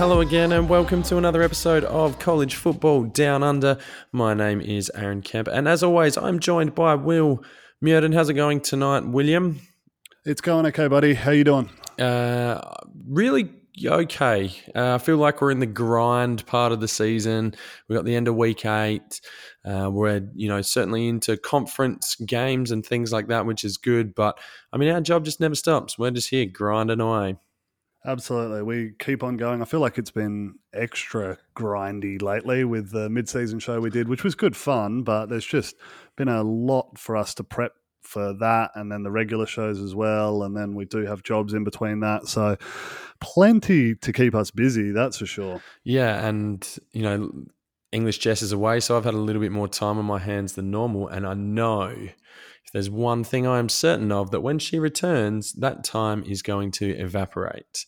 Hello again, and welcome to another episode of College Football Down Under. My name is Aaron Kemp, and as always, I'm joined by Will Murden. How's it going tonight, William? It's going okay, buddy. How you doing? Uh, really okay. Uh, I feel like we're in the grind part of the season. We got the end of week eight. Uh, we're you know certainly into conference games and things like that, which is good. But I mean, our job just never stops. We're just here grinding away. Absolutely. We keep on going. I feel like it's been extra grindy lately with the mid season show we did, which was good fun, but there's just been a lot for us to prep for that and then the regular shows as well. And then we do have jobs in between that. So plenty to keep us busy, that's for sure. Yeah. And, you know, English Jess is away, so I've had a little bit more time on my hands than normal. And I know there's one thing I am certain of, that when she returns, that time is going to evaporate.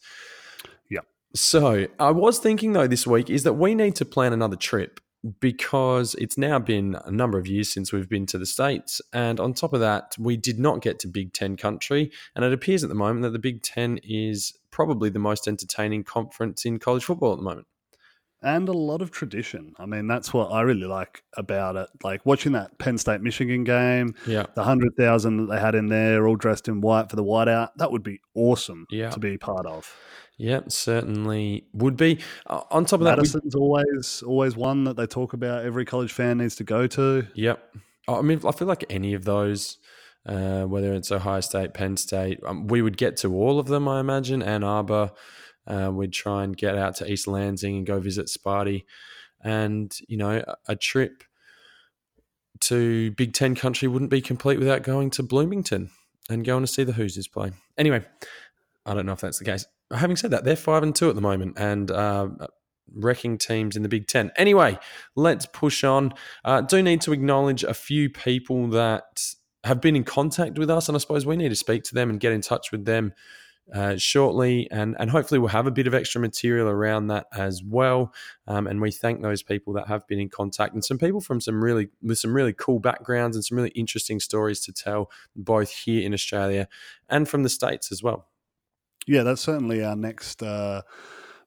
Yeah. So I was thinking though this week is that we need to plan another trip because it's now been a number of years since we've been to the States. And on top of that, we did not get to Big Ten country. And it appears at the moment that the Big Ten is probably the most entertaining conference in college football at the moment and a lot of tradition. I mean, that's what I really like about it. Like watching that Penn State Michigan game, yeah, the hundred thousand that they had in there, all dressed in white for the whiteout. That would be awesome, yeah. to be part of. Yeah, certainly would be. Uh, on top of that, Madison's always always one that they talk about. Every college fan needs to go to. Yep. I mean, I feel like any of those, uh, whether it's Ohio State, Penn State, um, we would get to all of them. I imagine Ann Arbor. Uh, we'd try and get out to East Lansing and go visit Sparty. And, you know, a trip to Big Ten country wouldn't be complete without going to Bloomington and going to see the Hoosiers play. Anyway, I don't know if that's the case. Having said that, they're five and two at the moment and uh, wrecking teams in the Big Ten. Anyway, let's push on. Uh, do need to acknowledge a few people that have been in contact with us, and I suppose we need to speak to them and get in touch with them uh, shortly, and and hopefully we'll have a bit of extra material around that as well. Um, and we thank those people that have been in contact and some people from some really with some really cool backgrounds and some really interesting stories to tell, both here in Australia and from the states as well. Yeah, that's certainly our next. Uh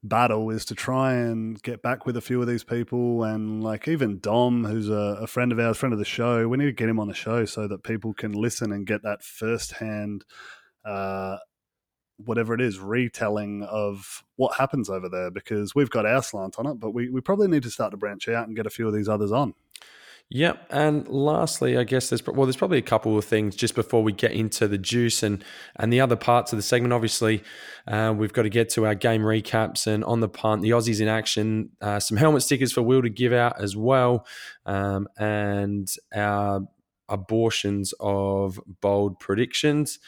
battle is to try and get back with a few of these people and like even dom who's a, a, friend of ours friend of the show we need to get him on the show so that people can listen and get that firsthand uh, whatever it is retelling of what happens over there because we've got our slant on it, but we, we probably need to start to branch out and get a few of these others on. Yep, and lastly, I guess there's well, there's probably a couple of things just before we get into the juice and and the other parts of the segment. Obviously, uh, we've got to get to our game recaps and on the punt, the Aussies in action, uh, some helmet stickers for Will to give out as well, um, and our abortions of bold predictions.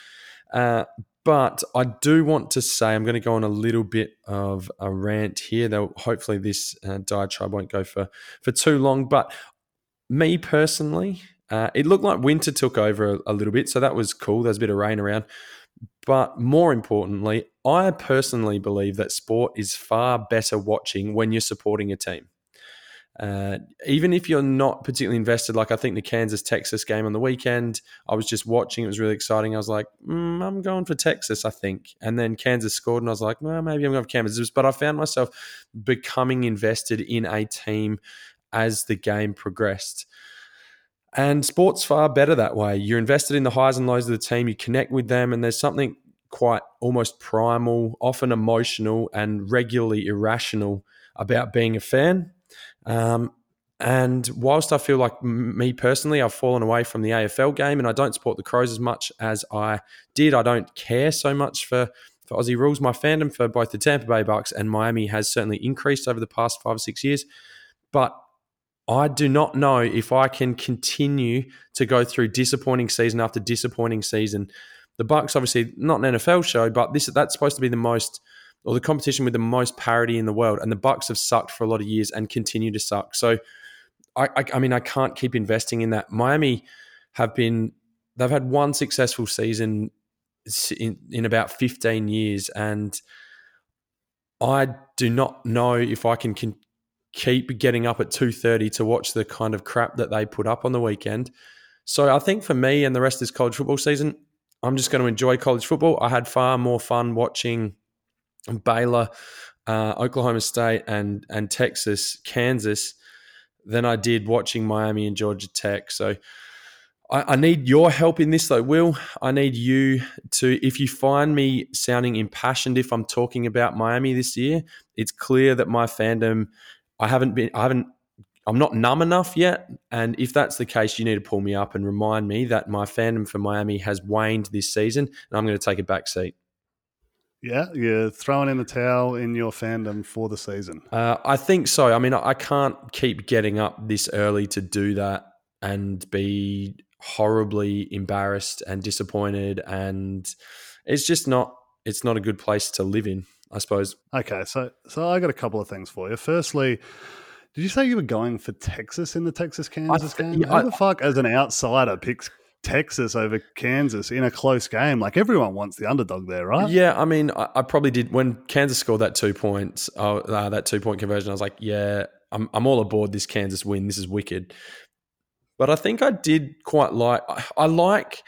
Uh, but I do want to say, I'm going to go on a little bit of a rant here, though hopefully this uh, diatribe won't go for, for too long. But me personally, uh, it looked like winter took over a, a little bit, so that was cool. There's a bit of rain around. But more importantly, I personally believe that sport is far better watching when you're supporting a team. Uh, even if you're not particularly invested, like I think the Kansas Texas game on the weekend, I was just watching. It was really exciting. I was like, mm, I'm going for Texas, I think. And then Kansas scored, and I was like, well, maybe I'm going for Kansas. But I found myself becoming invested in a team as the game progressed. And sport's far better that way. You're invested in the highs and lows of the team, you connect with them, and there's something quite almost primal, often emotional, and regularly irrational about being a fan um, and whilst I feel like me personally, I've fallen away from the AFL game and I don't support the Crows as much as I did. I don't care so much for, for Aussie rules. My fandom for both the Tampa Bay Bucks and Miami has certainly increased over the past five or six years. But I do not know if I can continue to go through disappointing season after disappointing season. The Bucks, obviously, not an NFL show, but this that's supposed to be the most – or the competition with the most parity in the world. And the Bucks have sucked for a lot of years and continue to suck. So, I, I, I mean, I can't keep investing in that. Miami have been they've had one successful season in, in about 15 years and I do not know if I can, can keep getting up at 2:30 to watch the kind of crap that they put up on the weekend. So I think for me and the rest of this college football season, I'm just going to enjoy college football. I had far more fun watching Baylor uh, Oklahoma State and and Texas, Kansas than I did watching Miami and Georgia Tech. So I, I, need your help in this though, Will. I need you to if you find me sounding impassioned if I'm talking about Miami this year, it's clear that my fandom I haven't been I haven't I'm not numb enough yet. And if that's the case, you need to pull me up and remind me that my fandom for Miami has waned this season and I'm going to take a back seat. Yeah, you're throwing in the towel in your fandom for the season. Uh, I think so. I mean, I can't keep getting up this early to do that and be horribly embarrassed and disappointed, and it's just not. It's not a good place to live in, I suppose. Okay, so so I got a couple of things for you. Firstly, did you say you were going for Texas in the Texas Kansas game? Who the fuck, as an outsider, picks Texas over Kansas in a close game. Like everyone wants the underdog there, right? Yeah, I mean, I, I probably did when Kansas scored that two points, uh, uh, that two point conversion. I was like, yeah, I'm I'm all aboard this Kansas win. This is wicked. But I think I did quite like. I, I like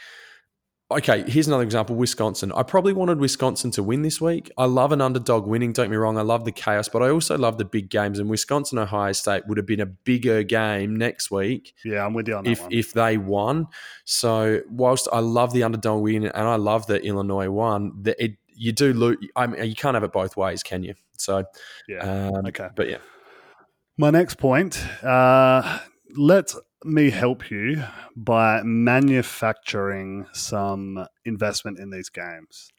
okay, here's another example Wisconsin. I probably wanted Wisconsin to win this week. I love an underdog winning, don't get me wrong. I love the chaos, but I also love the big games. And Wisconsin, Ohio State would have been a bigger game next week. Yeah, I'm with you on that if, one. If they won. So, whilst I love the underdog win and I love the Illinois one, the, it, you do lose. I mean, you can't have it both ways, can you? So, yeah. Um, okay. But yeah. My next point uh, let's me help you by manufacturing some investment in these games.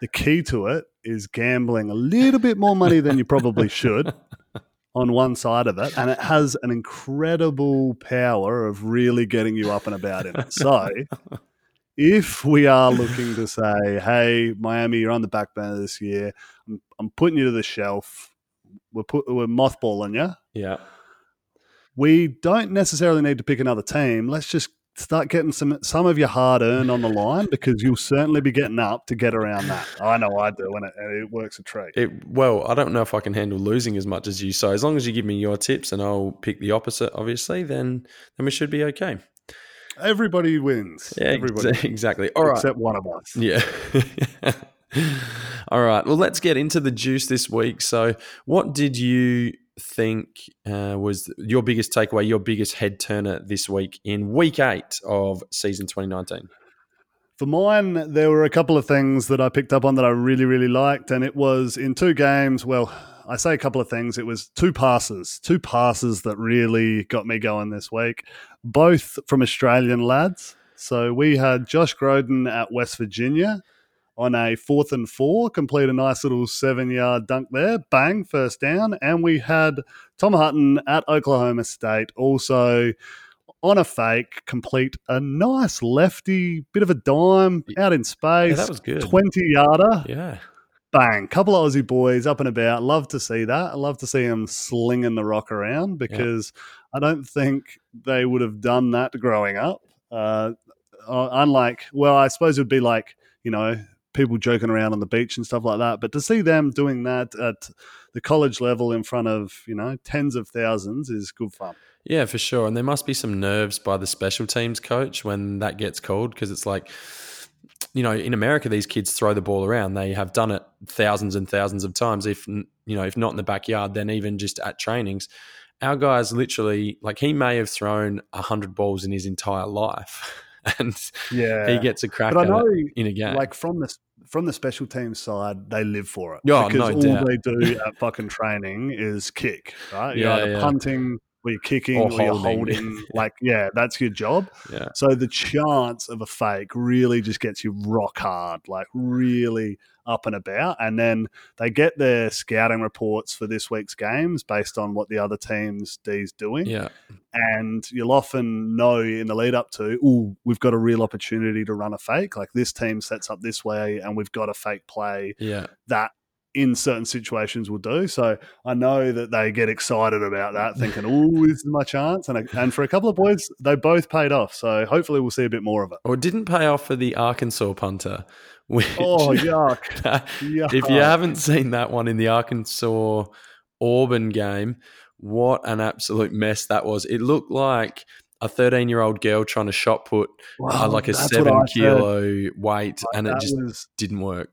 The key to it is gambling a little bit more money than you probably should on one side of it, and it has an incredible power of really getting you up and about in it. So, if we are looking to say, "Hey, Miami, you're on the back burner this year. I'm, I'm putting you to the shelf. We're put, we're mothballing you." Yeah we don't necessarily need to pick another team. Let's just start getting some some of your hard earned on the line because you'll certainly be getting up to get around that. I know I do, and it, it works a treat. It, well, I don't know if I can handle losing as much as you. So as long as you give me your tips and I'll pick the opposite, obviously, then then we should be okay. Everybody wins. Yeah, Everybody. exactly. All right, except one of us. Yeah. All right. Well, let's get into the juice this week. So, what did you think uh, was your biggest takeaway, your biggest head turner this week in week eight of season 2019? For mine, there were a couple of things that I picked up on that I really, really liked. And it was in two games. Well, I say a couple of things. It was two passes, two passes that really got me going this week, both from Australian lads. So we had Josh Growden at West Virginia on a fourth and four, complete a nice little seven yard dunk there. Bang, first down. And we had Tom Hutton at Oklahoma State also on a fake, complete a nice lefty, bit of a dime out in space. Yeah, that was good. 20 yarder. Yeah. Bang. Couple of Aussie boys up and about. Love to see that. I love to see them slinging the rock around because yeah. I don't think they would have done that growing up. Uh, uh unlike, well, I suppose it would be like, you know, people joking around on the beach and stuff like that. But to see them doing that at the college level in front of you know tens of thousands is good fun. Yeah, for sure. And there must be some nerves by the special teams coach when that gets called because it's like, you know, in America, these kids throw the ball around. They have done it thousands and thousands of times. If you know, if not in the backyard, then even just at trainings. Our guys literally, like, he may have thrown a hundred balls in his entire life. and yeah, he gets a crack but I know, in a game. Like from the from the special teams side, they live for it. Yeah, because no all doubt. they do at fucking training is kick. Right? You're yeah, either yeah. punting, or you're kicking, or, or holding. you're holding. like, yeah, that's your job. Yeah. So the chance of a fake really just gets you rock hard. Like really up and about. And then they get their scouting reports for this week's games based on what the other team's D's doing. Yeah. And you'll often know in the lead up to, oh, we've got a real opportunity to run a fake. Like this team sets up this way and we've got a fake play yeah. that in certain situations will do. So I know that they get excited about that, thinking, "Oh, this is my chance." And and for a couple of boys, they both paid off. So hopefully, we'll see a bit more of it. Or didn't pay off for the Arkansas punter. Which, oh yuck. yuck! If you haven't seen that one in the Arkansas Auburn game, what an absolute mess that was! It looked like a 13 year old girl trying to shot put uh, like a seven kilo weight, and it just was, didn't work.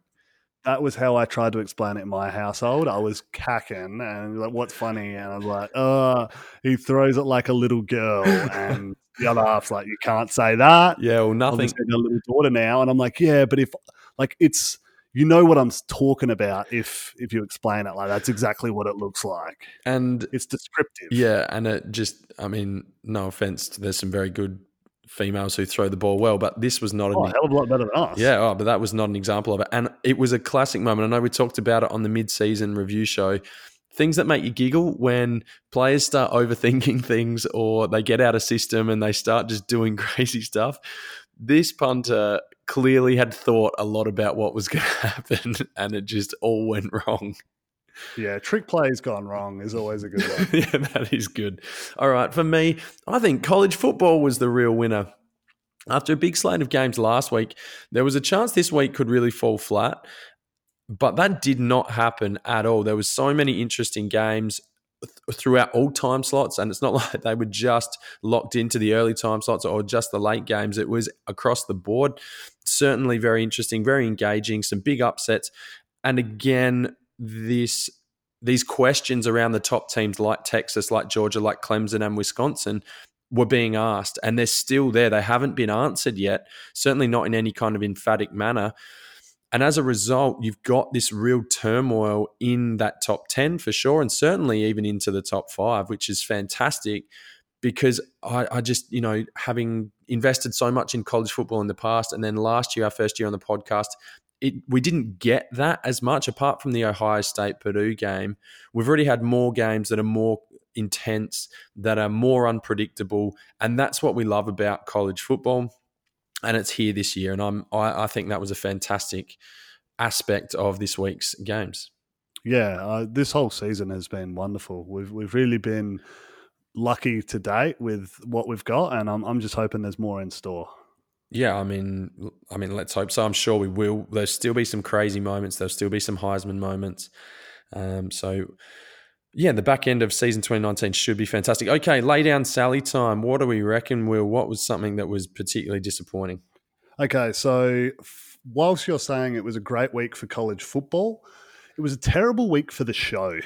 that was how I tried to explain it in my household. I was cacking and like, what's funny? And I was like, oh, he throws it like a little girl. And the other half's like, you can't say that. Yeah, well, nothing. Obviously, a little daughter now. And I'm like, yeah, but if like it's, you know what I'm talking about if if you explain it like that's exactly what it looks like And it's descriptive yeah, and it just, I mean, no offense, there's some very good females who throw the ball well, but this was not oh, a an hell of a lot better than us Yeah, oh, but that was not an example of it. And it was a classic moment. I know we talked about it on the mid-season review show. Things that make you giggle when players start overthinking things or they get out of system and they start just doing crazy stuff. This punter clearly had thought a lot about what was going to happen and it just all went wrong. yeah trick plays gone wrong is always a good one yeah, that is good. All right, for me, I think college football was the real winner. After a big slate of games last week, there was a chance this week could really fall flat, but that did not happen at all. There was so many interesting games th- throughout all time slots, and it's not like they were just locked into the early time slots or just the late games. It was across the board. Certainly very interesting, very engaging, some big upsets, and again, this these questions around the top teams like Texas, like Georgia, like Clemson, and Wisconsin were being asked, and they're still there. They haven't been answered yet, certainly not in any kind of emphatic manner. And as a result, you've got this real turmoil in that top 10 for sure, and certainly even into the top five, which is fantastic because I, I just, you know, having invested so much in college football in the past, and then last year, our first year on the podcast, it, we didn't get that as much apart from the Ohio State Purdue game. We've already had more games that are more intense, that are more unpredictable, and that's what we love about college football. And it's here this year, and I'm I, I think that was a fantastic aspect of this week's games. Yeah, uh, this whole season has been wonderful. We've we've really been lucky to date with what we've got, and I'm I'm just hoping there's more in store. Yeah, I mean, I mean, let's hope so. I'm sure we will. There'll still be some crazy moments. There'll still be some Heisman moments. Um, so, yeah, the back end of season 2019 should be fantastic. Okay, lay down Sally time. What do we reckon, Will? What was something that was particularly disappointing? Okay, so whilst you're saying it was a great week for college football, it was a terrible week for the show.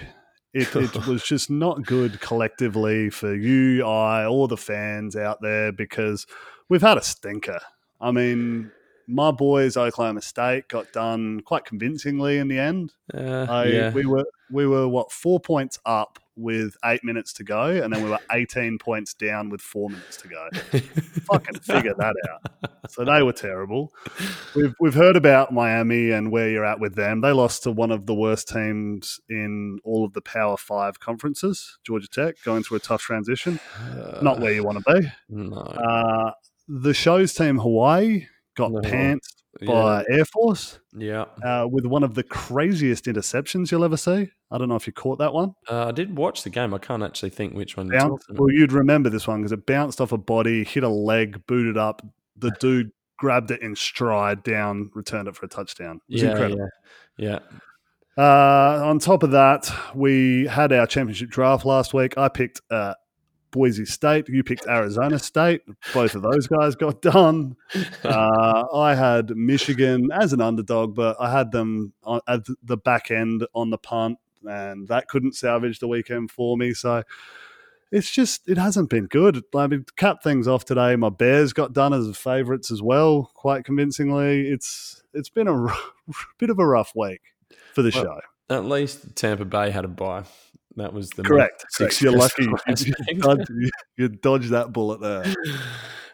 It, it was just not good collectively for you, I, all the fans out there because we've had a stinker. I mean, my boys Oklahoma State got done quite convincingly in the end. Uh, I, yeah. We were we were what four points up with eight minutes to go, and then we were eighteen points down with four minutes to go. Fucking figure that out. So they were terrible. We've we've heard about Miami and where you're at with them. They lost to one of the worst teams in all of the Power Five conferences, Georgia Tech, going through a tough transition. Not where you want to be. no. Uh, the show's team Hawaii got No. pantsed yeah. by Air Force yeah. uh, with one of the craziest interceptions you'll ever see. I don't know if you caught that one. Uh, I did watch the game. I can't actually think which one. Bounced, well, you'd remember this one because it bounced off a body, hit a leg, booted up. The dude grabbed it in stride down, returned it for a touchdown. It was yeah, incredible. yeah, Uh, on top of that, we had our championship draft last week. I picked uh, Boise State. You picked Arizona State. Both of those guys got done. Uh, I had Michigan as an underdog, but I had them on, at the back end on the punt, and that couldn't salvage the weekend for me. So it's just it hasn't been good. I mean, to cap things off today, my Bears got done as favourites as well, quite convincingly. It's it's been a rough, bit of a rough week for the Well, show. At least Tampa Bay had a bye. That was the Correct. You're lucky. You, dodged, you dodged that bullet there.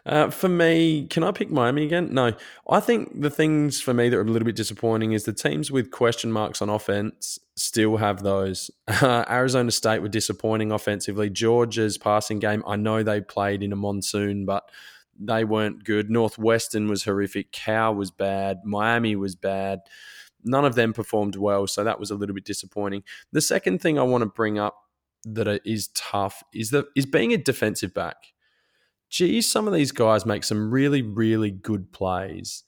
Uh, for me, can I pick Miami again? No. I think the things for me that are a little bit disappointing is the teams with question marks on offense still have those. Uh, Arizona State were disappointing offensively. Georgia's passing game, I know they played in a monsoon, but they weren't good. Northwestern was horrific. Cal was bad. Miami was bad. None of them performed well, so that was a little bit disappointing. The second thing I want to bring up that is tough is that is being a defensive back geez, some of these guys make some really, really good plays.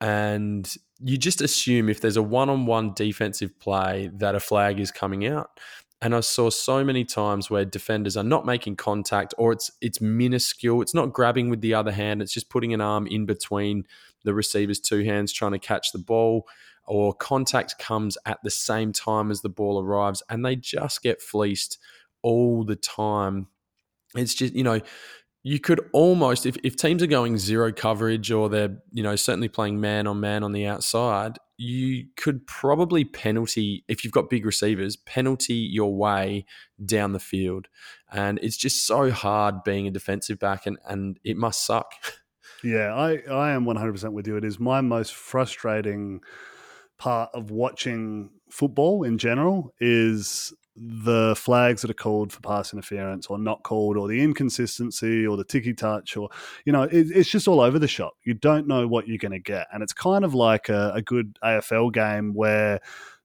And you just assume if there's a one on one defensive play that a flag is coming out. And I saw so many times where defenders are not making contact or it's it's minuscule. It's not grabbing with the other hand. It's just putting an arm in between the receiver's two hands trying to catch the ball. Or contact comes at the same time as the ball arrives, and they just get fleeced all the time. It's just, you know, you could almost if, if teams are going zero coverage or they're you know certainly playing man on man on the outside you could probably penalty if you've got big receivers penalty your way down the field. And it's just so hard being a defensive back and, and it must suck. Yeah i i am 100% with you. It is my most frustrating part of watching football in general is the flags that are called for pass interference or not called, or the inconsistency or the ticky touch, or, you know, it, it's just all over the shop. You don't know what you're going to get. And it's kind of like a, a good AFL game where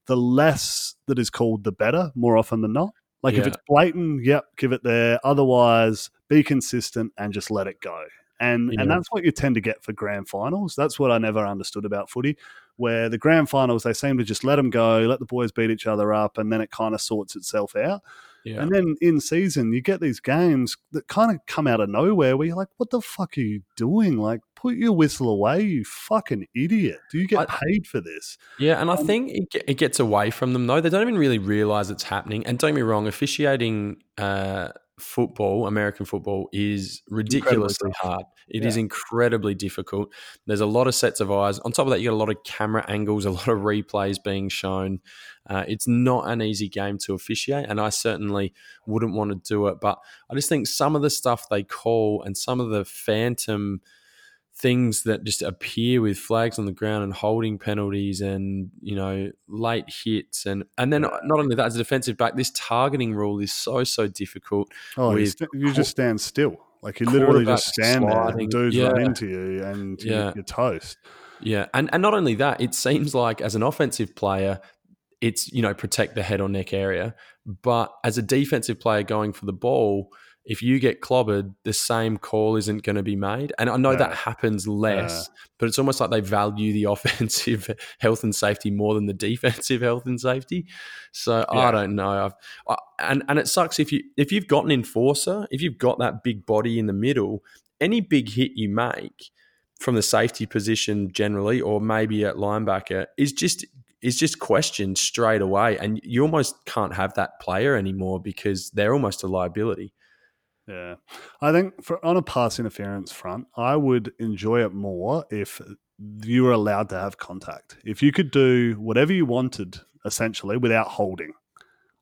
the less that is called, the better, more often than not. Like yeah. if it's blatant, yep, give it there. Otherwise, be consistent and just let it go. And yeah. and that's what you tend to get for grand finals. That's what I never understood about footy where the grand finals they seem to just let them go, let the boys beat each other up, and then it kind of sorts itself out. Yeah. And then in season, you get these games that kind of come out of nowhere where you're like, what the fuck are you doing? Like, put your whistle away, you fucking idiot. Do you get paid for this? Yeah, and I um, think it, it, gets away from them, though. They don't even really realize it's happening. And don't get me wrong, officiating uh, football, American football, is ridiculously hard. It yeah. is incredibly difficult. There's a lot of sets of eyes. On top of that, you got a lot of camera angles, a lot of replays being shown. Uh, it's not an easy game to officiate, and I certainly wouldn't want to do it. But I just think some of the stuff they call and some of the phantom things that just appear with flags on the ground and holding penalties and you know late hits and and then not only that as a defensive back this targeting rule is so so difficult oh you, st- you just stand still like you literally just stand sliding. there and dudes yeah. run into you and yeah. you're toast yeah and and not only that it seems like as an offensive player it's you know protect the head or neck area but as a defensive player going for the ball if you get clobbered, the same call isn't going to be made. And I know that happens less, but it's almost like they value the offensive health and safety more than the defensive health and safety. So yeah. I don't know. I've, I, and and it sucks if you if you've got an enforcer, if you've got that big body in the middle, any big hit you make from the safety position generally, or maybe at linebacker, is just is just questioned straight away, and you almost can't have that player anymore because they're almost a liability. Yeah, I think for on a pass interference front, I would enjoy it more if you were allowed to have contact. If you could do whatever you wanted, essentially, without holding.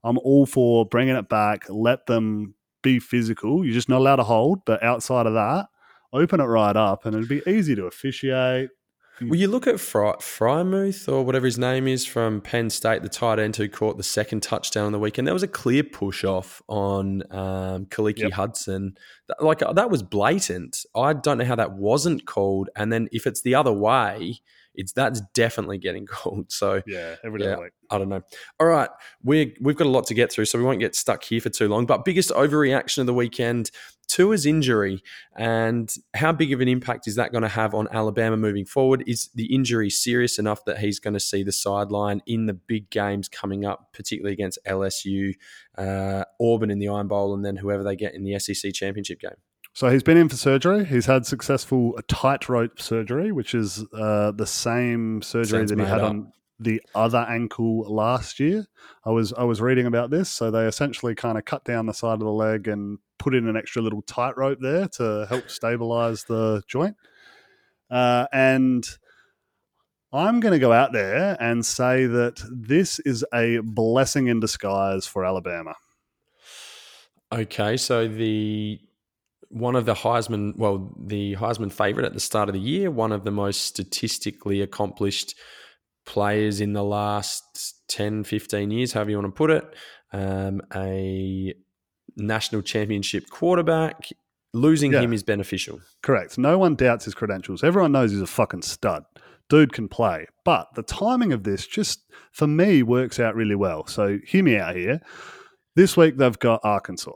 I'm all for bringing it back. Let them be physical. You're just not allowed to hold, but outside of that, open it right up, and it'd be easy to officiate. Well, you look at Fry, Freiermuth or whatever his name is from Penn State, the tight end who caught the second touchdown on the weekend. There was a clear push off on um, Khaleke yep. Hudson. Like that was blatant. I don't know how that wasn't called. And then if it's the other way, it's that's definitely getting called. So yeah, every. Yeah, I don't know. All right, we we've got a lot to get through, so we won't get stuck here for too long. But biggest overreaction of the weekend: Tua's injury, and how big of an impact is that going to have on Alabama moving forward? Is the injury serious enough that he's going to see the sideline in the big games coming up, particularly against LSU, uh, Auburn in the Iron Bowl, and then whoever they get in the SEC championship game? So he's been in for surgery. He's had successful tightrope surgery, which is uh, the same surgery Sounds that he had up. on the other ankle last year. I was I was reading about this. So they essentially kind of cut down the side of the leg and put in an extra little tightrope there to help stabilize the joint. Uh, and I'm going to go out there and say that this is a blessing in disguise for Alabama. Okay, so the one of the Heisman, well, the Heisman favorite at the start of the year, one of the most statistically accomplished players in the last 10, 15 years, however you want to put it, um, a national championship quarterback. Losing yeah. him is beneficial. Correct. No one doubts his credentials. Everyone knows he's a fucking stud. Dude can play. But the timing of this just, for me, works out really well. So hear me out here. This week they've got Arkansas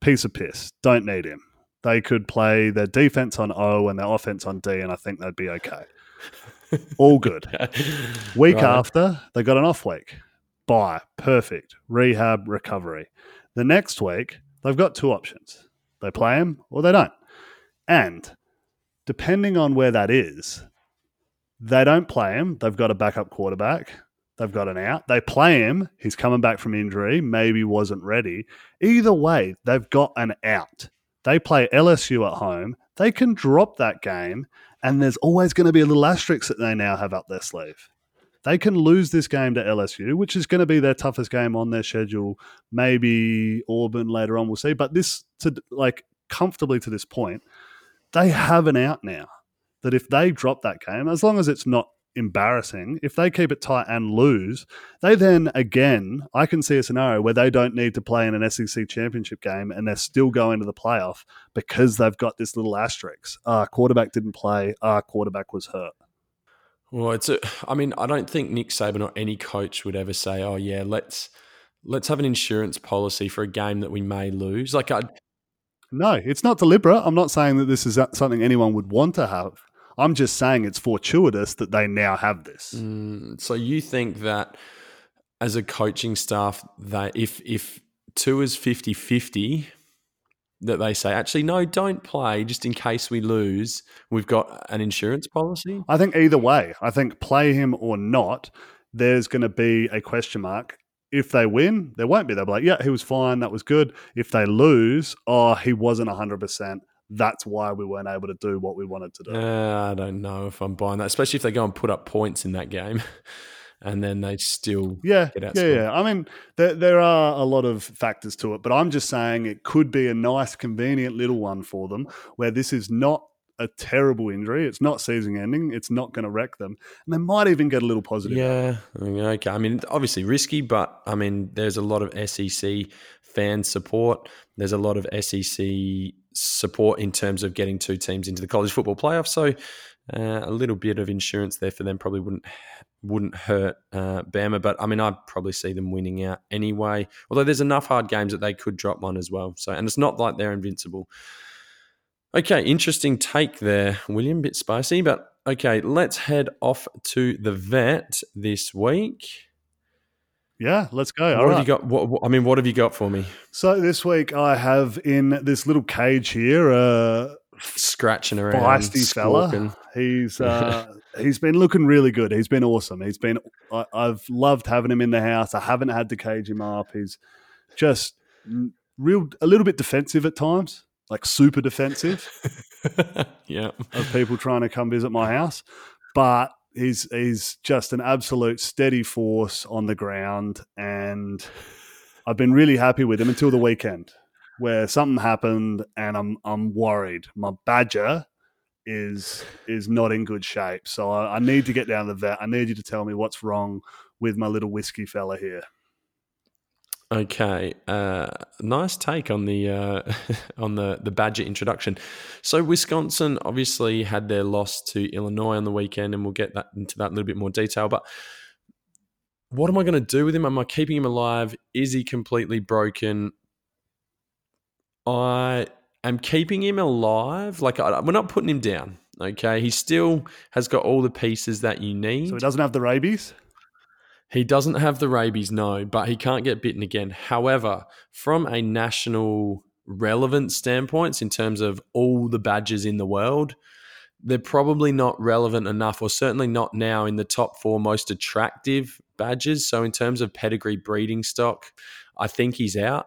piece of piss. Don't need him. They could play their defense on O and their offense on D, and I think they'd be okay. All good. Week right. after, they got an off week. Bye. Perfect. Rehab, recovery. The next week, they've got two options. They play him or they don't. And depending on where that is, They don't play him. They've got a backup quarterback. They've got an out. They play him. He's coming back from injury. Maybe wasn't ready. Either way, they've got an out. They play LSU at home. They can drop that game, and there's always going to be a little asterisk that they now have up their sleeve. They can lose this game to LSU, which is going to be their toughest game on their schedule. Maybe Auburn later on, we'll see. But this, to like comfortably to this point, they have an out now. That if they drop that game, as long as it's not embarrassing. If they keep it tight and lose, they then again, I can see a scenario where they don't need to play in an SEC championship game and they're still going to the playoff because they've got this little asterisk. Ah, uh, quarterback didn't play. Ah, uh, quarterback was hurt. Well, it's a. I mean, I don't think Nick Saban or any coach would ever say, "Oh yeah, let's let's have an insurance policy for a game that we may lose." Like, I. No, it's not deliberate. I'm not saying that this is something anyone would want to have. I'm just saying it's fortuitous that they now have this. Mm, so you think that as a coaching staff, that if if Tua is 50-50, that they say, actually, no, don't play just in case we lose. We've got an insurance policy. I think either way, I think play him or not, there's going to be a question mark. If they win, there won't be. They'll be like, yeah, he was fine. That was good. If they lose, oh, he wasn't 100% that's why we weren't able to do what we wanted to do. Uh, I don't know if I'm buying that, especially if they go and put up points in that game. and then they still yeah yeah yeah. I mean, there there are a lot of factors to it, but I'm just saying it could be a nice, convenient little one for them where this is not a terrible injury. It's not season ending. It's not going to wreck them, and they might even get a little positive. Yeah, I mean, okay. I mean, obviously risky, but I mean, there's a lot of SEC fan support. There's a lot of SEC support in terms of getting two teams into the college football playoff. So uh, a little bit of insurance there for them probably wouldn't wouldn't hurt uh, Bama. But I mean, I'd probably see them winning out anyway. Although there's enough hard games that they could drop one as well. So and it's not like they're invincible. Okay, interesting take there, William. Bit spicy, but okay. Let's head off to the vet this week. Yeah, let's go. What All have right. you got? What, what, I mean, what have you got for me? So this week I have in this little cage here a scratching around, feisty fella. He's uh, he's been looking really good. He's been awesome. He's been. I, I've loved having him in the house. I haven't had to cage him up. He's just real a little bit defensive at times, like super defensive. yeah, of people trying to come visit my house, but he's he's just an absolute steady force on the ground, and I've been really happy with him until the weekend, where something happened, and I'm I'm worried. My badger is is not in good shape, so I, I need to get down to the vet. I need you to tell me what's wrong with my little whiskey fella here. Okay, uh, nice take on the uh, on the the Badger introduction. So Wisconsin obviously had their loss to Illinois on the weekend, and we'll get that into that a little bit more detail. But what am I going to do with him? Am I keeping him alive? Is he completely broken? I am keeping him alive. Like I, we're not putting him down. Okay, he still has got all the pieces that you need. So he doesn't have the rabies. He doesn't have the rabies, no, but he can't get bitten again. However, from a national relevance standpoint, in terms of all the badges in the world, they're probably not relevant enough, or certainly not now in the top four most attractive badges. So, in terms of pedigree breeding stock, I think he's out.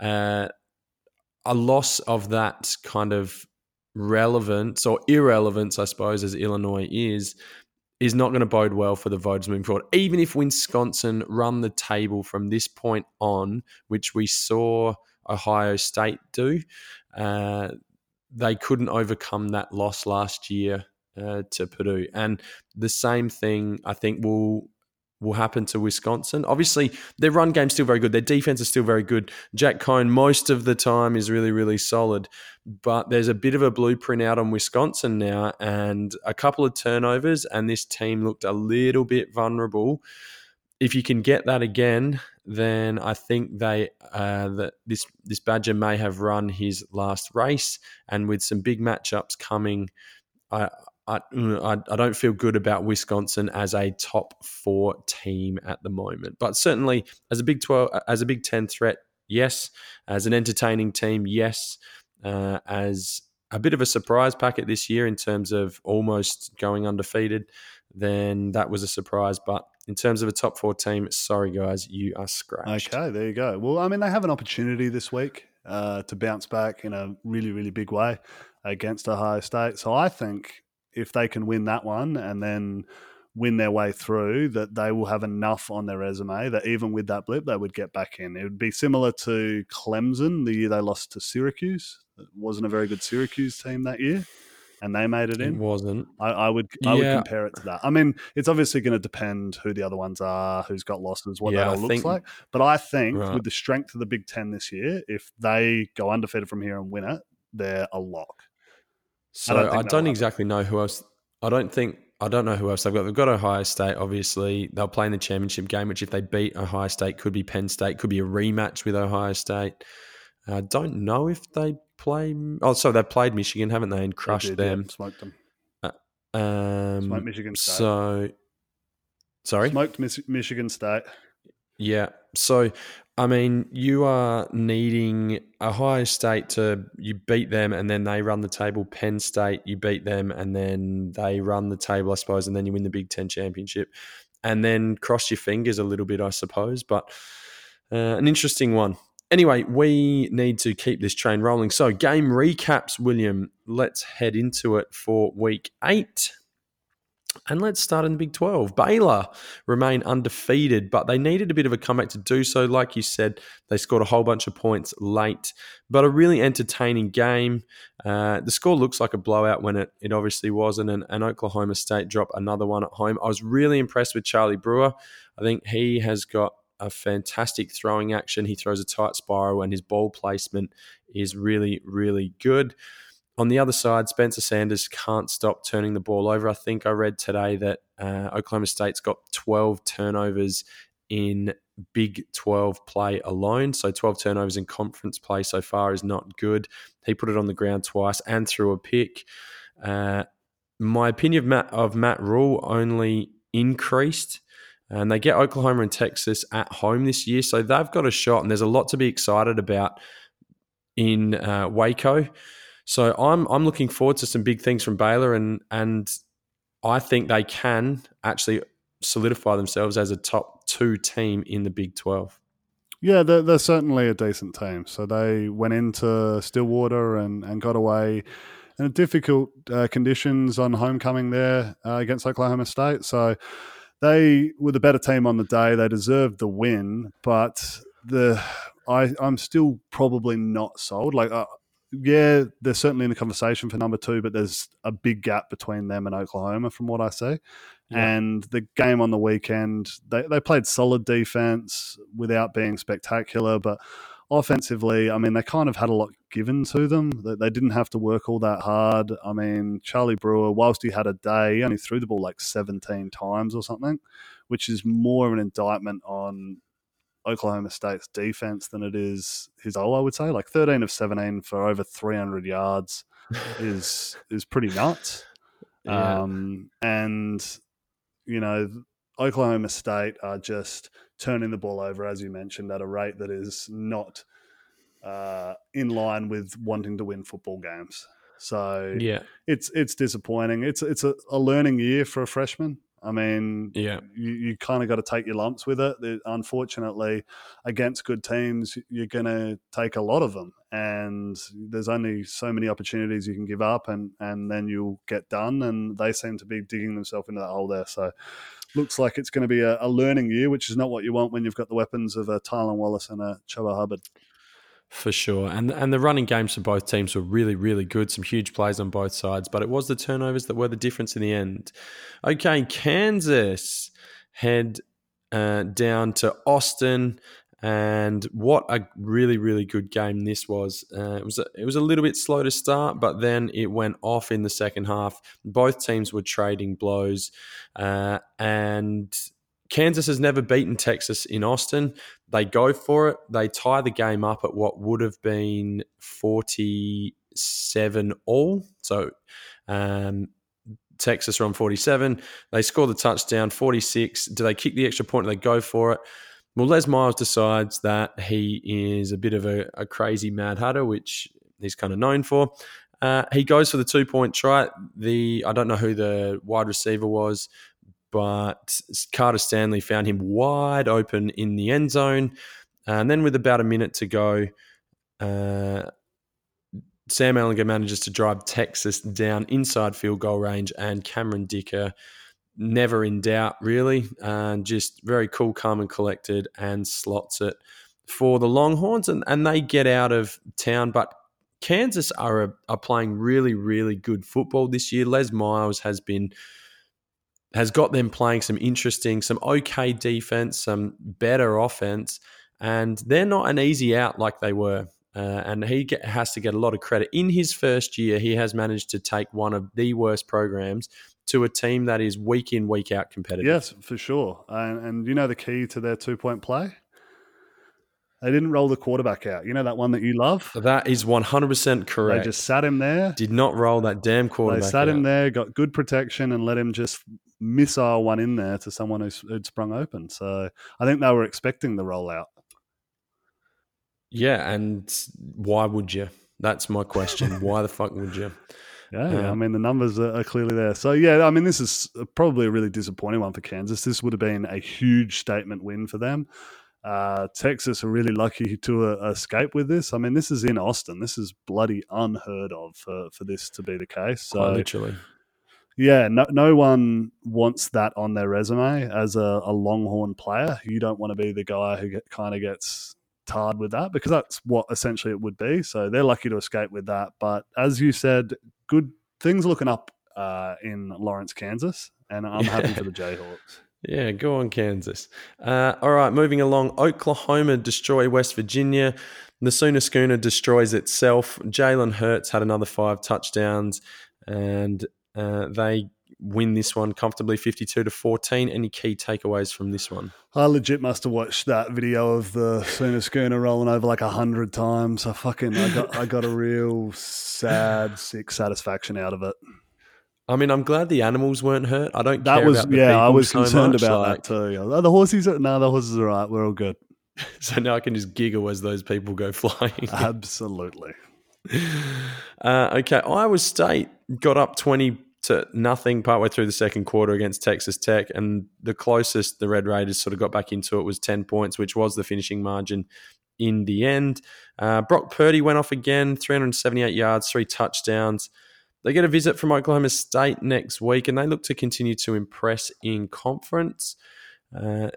Uh, a loss of that kind of relevance or irrelevance, I suppose, as Illinois is, is not going to bode well for the voters moving forward. Even if Wisconsin run the table from this point on, which we saw Ohio State do, uh, they couldn't overcome that loss last year uh, to Purdue. And the same thing, I think, will will happen to Wisconsin. Obviously, their run game's still very good. Their defense is still very good. Jack Coan most of the time is really, really solid. But there's a bit of a blueprint out on Wisconsin now, and a couple of turnovers, and this team looked a little bit vulnerable. If you can get that again, then I think they uh, that this this Badger may have run his last race, and with some big matchups coming, I I, I, I don't feel good about Wisconsin as a top four team at the moment, but certainly as a Big Twelve, as a Big Ten threat, yes. As an entertaining team, yes. Uh, as a bit of a surprise packet this year in terms of almost going undefeated, then that was a surprise. But in terms of a top four team, sorry guys, you are scratched. Okay, there you go. Well, I mean, they have an opportunity this week uh, to bounce back in a really, really big way against Ohio State. So I think if they can win that one and then win their way through, that they will have enough on their resume that even with that blip, they would get back in. It would be similar to Clemson the year they lost to Syracuse. It wasn't a very good Syracuse team that year. And they made it in. It wasn't. I, I would I Yeah. would compare it to that. I mean, it's obviously going to depend who the other ones are, who's got losses, what Yeah, that I all looks think- like. But I think Right. with the strength of the Big Ten this year, if they go undefeated from here and win it, they're a lock. So don't I don't, exactly know who else. I don't think I don't know who else they've got. They've got Ohio State. Obviously, they'll play in the championship game, which if they beat Ohio State, could be Penn State, could be a rematch with Ohio State. I don't know if they play. Oh, so they played Michigan, haven't they, and They crushed did, yeah, them. smoked them. Um, Smoked Michigan State. so, sorry. Smoked Michigan State. Yeah. So, I mean, you are needing Ohio State to you beat them, and then they run the table. Penn State, you beat them, and then they run the table, I suppose, and then you win the Big Ten championship, and then cross your fingers a little bit, I suppose. But uh, an interesting one. Anyway, we need to keep this train rolling. So, game recaps, William. Let's head into it for week eight. And let's start in the Big 12. Baylor remain undefeated, but they needed a bit of a comeback to do so. Like you said, they scored a whole bunch of points late, but a really entertaining game. Uh, the score looks like a blowout when it, it obviously wasn't, and, and Oklahoma State dropped another one at home. I was really impressed with Charlie Brewer. I think he has got a fantastic throwing action. He throws a tight spiral, and his ball placement is really, really good. On the other side, Spencer Sanders can't stop turning the ball over. I think I read today that uh, Oklahoma State's got 12 turnovers in Big 12 play alone. So 12 turnovers in conference play so far is not good. He put it on the ground twice and threw a pick. Uh, my opinion of Matt, of Matt Rhule only increased. And they get Oklahoma and Texas at home this year. So they've got a shot, and there's a lot to be excited about in uh, Waco. So I'm I'm looking forward to some big things from Baylor, and and I think they can actually solidify themselves as a top two team in the Big Twelve. Yeah, they're, they're certainly a decent team. So they went into Stillwater and, and got away in difficult uh, conditions on homecoming there uh, against Oklahoma State. So they were the better team on the day. They deserved the win, but the I I'm still probably not sold. Like, uh, yeah, they're certainly in the conversation for number two, but there's a big gap between them and Oklahoma, from what I see. Yeah. And the game on the weekend, they, they played solid defense without being spectacular, but offensively, I mean, they kind of had a lot given to them. They, they didn't have to work all that hard. I mean, Charlie Brewer, whilst he had a day, he only threw the ball like 17 times or something, which is more of an indictment on Oklahoma State's defense than it is his own, I would say. Like 13 of 17 for over 300 yards is is pretty nuts. Yeah. Um, and you know, Oklahoma State are just turning the ball over, as you mentioned, at a rate that is not uh, in line with wanting to win football games. So yeah, it's it's disappointing. It's it's a, a learning year for a freshman. I mean, yeah, you, you kind of got to take your lumps with it. Unfortunately, against good teams, you're going to take a lot of them, and there's only so many opportunities you can give up, and and then you'll get done. And they seem to be digging themselves into that hole there. So, looks like it's going to be a, a learning year, which is not what you want when you've got the weapons of a Tylan Wallace and a Chuba Hubbard. For sure. And and the running games for both teams were really really good. Some huge plays on both sides, but it was the turnovers that were the difference in the end. Okay, Kansas head uh, down to Austin. And what a really, really good game this was. Uh, it was a, it was a little bit slow to start, but then it went off in the second half. Both teams were trading blows, uh, and Kansas has never beaten Texas in Austin. They go for it. They tie the game up at what would have been forty-seven all. So. Um, Texas are on 47. They score the touchdown, 46. Do they kick the extra point? They go for it? Well, Les Miles decides that he is a bit of a, a crazy mad hatter, which he's kind of known for. Uh, he goes for the two point try. The I don't know who the wide receiver was, but Carter Stanley found him wide open in the end zone. And then, with about a minute to go, uh, Sam Ehlinger manages to drive Texas down inside field goal range, and Cameron Dicker, never in doubt, really, and just very cool, calm, and collected, and slots it for the Longhorns, and, and they get out of town. But Kansas are are playing really, really good football this year. Les Miles has been has got them playing some interesting, some okay defense, some better offense, and they're not an easy out like they were. Uh, and he get, has to get a lot of credit. In his first year, he has managed to take one of the worst programs to a team that is week in, week out competitive. Yes, for sure. And, and you know the key to their two point play? They didn't roll the quarterback out. You know that one that you love? That is 100% correct. They just sat him there. Did not roll that damn quarterback They sat out. him there, got good protection, and let him just missile one in there to someone who'd sprung open. So I think they were expecting the rollout. Yeah, and why would you? That's my question. why the fuck would you? Yeah, yeah, I mean the numbers are, are clearly there. So yeah, I mean this is probably a really disappointing one for Kansas. This would have been a huge statement win for them. Uh, Texas are really lucky to uh, escape with this. I mean, this is in Austin. This is bloody unheard of for, for this to be the case. So Quite literally. Yeah, no, no one wants that on their resume as a, a Longhorn player. You don't want to be the guy who get, kind of gets tarred with that because that's what essentially it would be. So they're lucky to escape with that. But as you said, good things looking up uh, in Lawrence, Kansas, and I'm yeah. happy for the Jayhawks. Yeah, go on, Kansas. Uh, all right, moving along. Oklahoma destroy West Virginia. The Schooner destroys itself. Jalen Hurts had another five touchdowns, and uh, they win this one comfortably 52 to 14 any key takeaways from this one i legit must have watched that video of the Sooner Schooner rolling over like a hundred times i fucking i got i got a real sad sick satisfaction out of it I mean, I'm glad the animals weren't hurt. I don't. That was yeah. I was so concerned much. about like, that too. The horses, are, no, the horses are right. We're all good. So now I can just giggle as those people go flying. Absolutely. Uh, okay, Iowa State got up twenty to nothing partway through the second quarter against Texas Tech, and the closest the Red Raiders sort of got back into it was ten points, which was the finishing margin in the end. Uh, Brock Purdy went off again, 378 yards, three touchdowns. They get a visit from Oklahoma State next week, and they look to continue to impress in conference. Uh,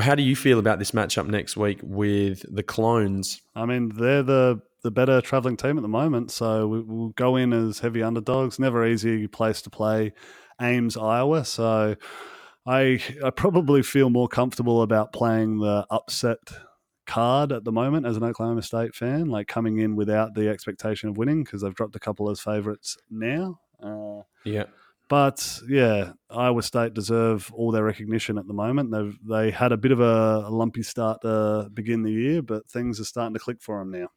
how do you feel about this matchup next week with the Clones? I mean, they're the the better traveling team at the moment, so we, will go in as heavy underdogs. Never easy place to play Ames, Iowa. So I I probably feel more comfortable about playing the upset card at the moment as an Oklahoma State fan, like coming in without the expectation of winning because they've dropped a couple as favourites now. Uh, yeah. But yeah, Iowa State deserve all their recognition at the moment. They've they had a bit of a, a lumpy start to begin the year, but things are starting to click for them now.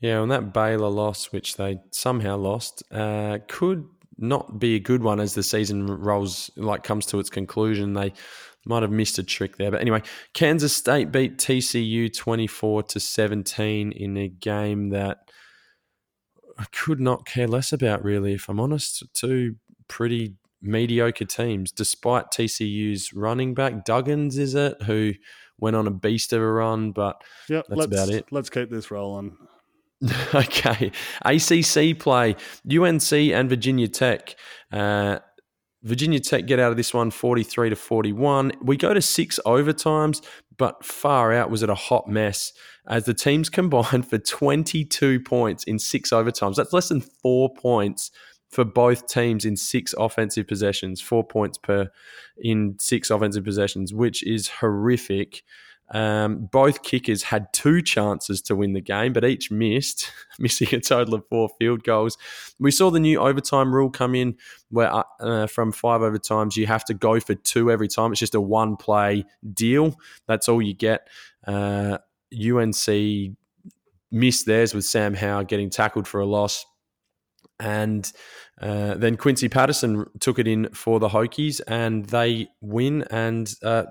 Yeah, and that Baylor loss, which they somehow lost, uh, could not be a good one as the season rolls like comes to its conclusion. They might have missed a trick there, but anyway, Kansas State beat TCU twenty four to seventeen in a game that I could not care less about. Really, if I'm honest, two pretty mediocre teams, despite TCU's running back Duggins, is it who went on a beast of a run, but yep, that's about it. Let's keep this rolling. okay. ACC play UNC and Virginia Tech. Uh, Virginia Tech get out of this one 43 to 41. We go to six overtimes, but far out was it a hot mess as the teams combined for 22 points in six overtimes. That's less than four points for both teams in six offensive possessions, four points per in six offensive possessions, which is horrific. Um, both kickers had two chances to win the game, but each missed, missing a total of four field goals. We saw the new overtime rule come in where uh, uh, from five overtimes, you have to go for two every time. It's just a one play deal. That's all you get. Uh, UNC missed theirs with Sam Howell getting tackled for a loss. And uh, then Quincy Patterson took it in for the Hokies, and they win and uh,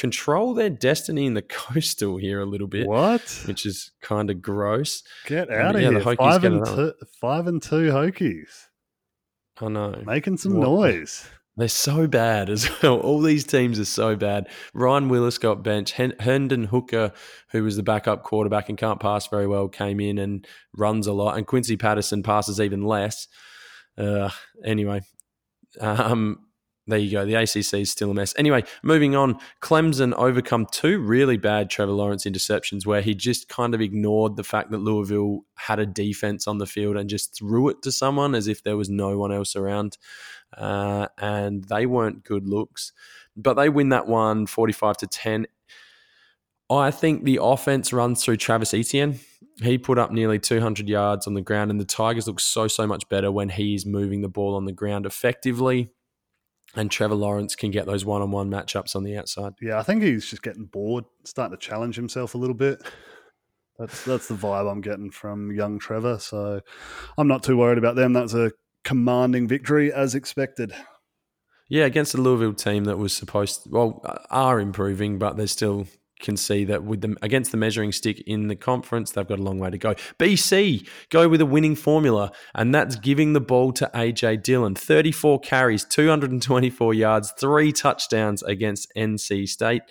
control their destiny in the coastal here a little bit. What? Which is kind of gross. Get out um, of yeah, here! five and two, five and two Hokies. I know. Making some what? noise. They're so bad as well. All these teams are so bad. Ryan Willis got benched. Hendon Hooker, who was the backup quarterback and can't pass very well, came in and runs a lot. And Quincy Patterson passes even less. Uh, anyway, um, there you go. The ACC is still a mess. Anyway, moving on. Clemson overcome two really bad Trevor Lawrence interceptions where he just kind of ignored the fact that Louisville had a defense on the field and just threw it to someone as if there was no one else around. Uh, and they weren't good looks. But they win that one 45 to 10. I think the offense runs through Travis Etienne. He put up nearly 200 yards on the ground, and the Tigers look so, so much better when he's moving the ball on the ground effectively and Trevor Lawrence can get those one on one matchups on the outside. Yeah, I think he's just getting bored, starting to challenge himself a little bit. That's that's the vibe I'm getting from young Trevor. So I'm not too worried about them. That's a commanding victory as expected. Yeah, against the Louisville team that was supposed to, well, uh, are improving, but they're still can see that with them against the measuring stick in the conference, they've got a long way to go. BC go with a winning formula, and that's giving the ball to AJ Dillon. 34 carries, 224 yards, three touchdowns against NC State.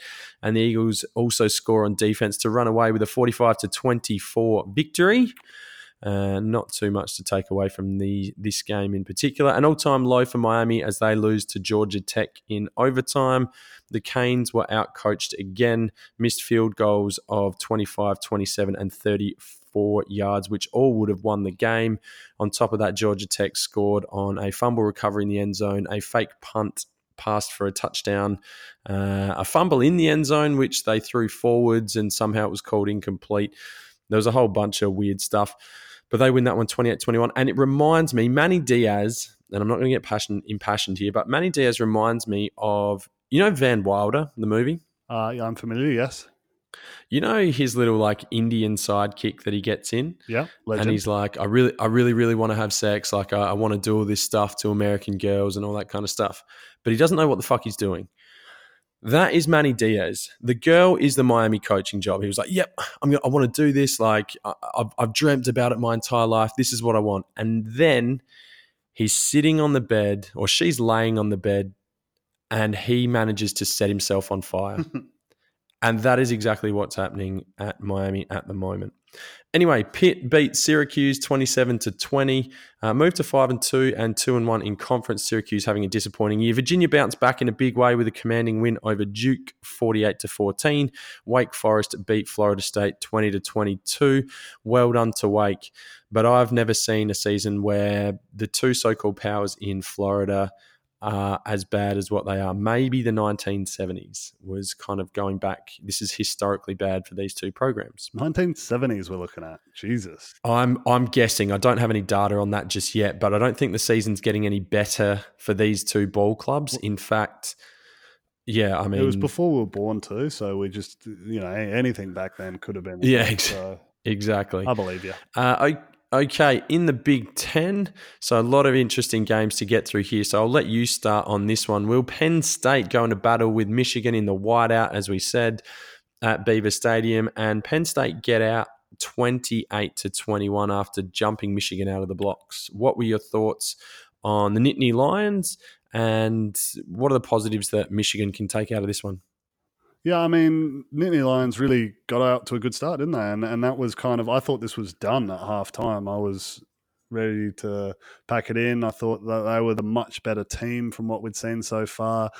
And the Eagles also score on defense to run away with a 45 to 24 victory. Uh, not too much to take away from the this game in particular. An all-time low for Miami as they lose to Georgia Tech in overtime. The Canes were outcoached again, missed field goals of 25, 27, and 34 yards, which all would have won the game. On top of that, Georgia Tech scored on a fumble recovery in the end zone, a fake punt passed for a touchdown, uh, a fumble in the end zone, which they threw forwards, and somehow it was called incomplete. There was a whole bunch of weird stuff but they win that one 28 21. And it reminds me, Manny Diaz, and I'm not going to get passion, impassioned here, but Manny Diaz reminds me of, you know, Van Wilder, the movie? Uh, yeah, I'm familiar, yes. You know his little like Indian sidekick that he gets in, yeah, legend. and he's like, I really, I really, really want to have sex. Like, I, I want to do all this stuff to American girls and all that kind of stuff, but he doesn't know what the fuck he's doing. That is Manny Diaz. The girl is the Miami coaching job. He was like, "Yep, I'm. Gonna, I want to do this. Like, I, I've, I've dreamt about it my entire life. This is what I want." And then he's sitting on the bed, or she's laying on the bed, and he manages to set himself on fire. and that is exactly what's happening at Miami at the moment. Anyway, Pitt beat Syracuse 27 to 20, uh, moved to 5 and 2 and 2 and 1 in conference. Syracuse having a disappointing year. Virginia bounced back in a big way with a commanding win over Duke 48 to 14. Wake Forest beat Florida State 20 to 22. Well done to Wake, but I've never seen a season where the two so-called powers in Florida are as bad as what they are. Maybe the 1970s was kind of going back. This is historically bad for these two programs. 1970s we're looking at. Jesus. I'm I'm guessing. I don't have any data on that just yet, but I don't think the season's getting any better for these two ball clubs. In fact, yeah, I mean, it was before we were born too, so we just you know anything back then could have been. Yeah, so exactly. I believe you. Uh, Okay, in the Big Ten, so a lot of interesting games to get through here. So I'll let you start on this one. Will Penn State go into battle with Michigan in the whiteout, as we said, at Beaver Stadium, and Penn State get out 28 to 21 after jumping Michigan out of the blocks? What were your thoughts on the Nittany Lions, and what are the positives that Michigan can take out of this one? Yeah, I mean, Nittany Lions really got out to a good start, didn't they? And and that was kind of I thought this was done at half time. I was ready to pack it in. I thought that they were the much better team from what we'd seen so far.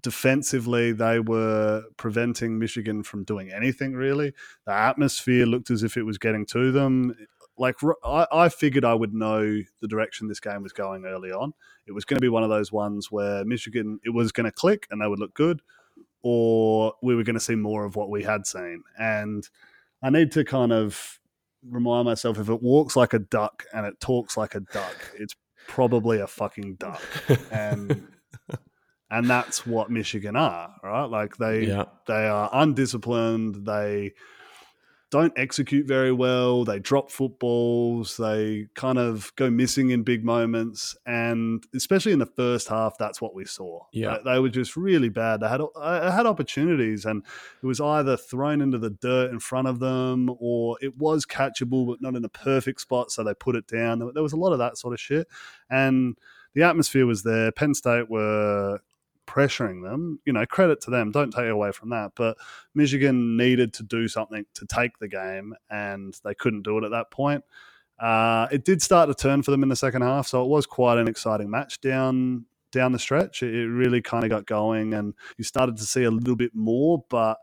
Defensively, they were preventing Michigan from doing anything really. The atmosphere looked as if it was getting to them. Like I, I figured I would know the direction this game was going early on. It was going to be one of those ones where Michigan it was going to click and they would look good or we were going to see more of what we had seen. And I need to kind of remind myself if it walks like a duck and it talks like a duck, it's probably a fucking duck. And and that's what Michigan are, right? Like they yeah. they are undisciplined, they don't execute very well. They drop footballs. They kind of go missing in big moments, and especially in the first half, that's what we saw. Yeah, they, they were just really bad. They had I uh, had opportunities, and it was either thrown into the dirt in front of them, or it was catchable but not in a perfect spot, so they put it down. There was a lot of that sort of shit, and the atmosphere was there. Penn State were pressuring them. You know, credit to them. Don't take away from that. But Michigan needed to do something to take the game, and they couldn't do it at that point. Uh, it did start to turn for them in the second half, so it was quite an exciting match down down the stretch. It really kind of got going, and you started to see a little bit more, but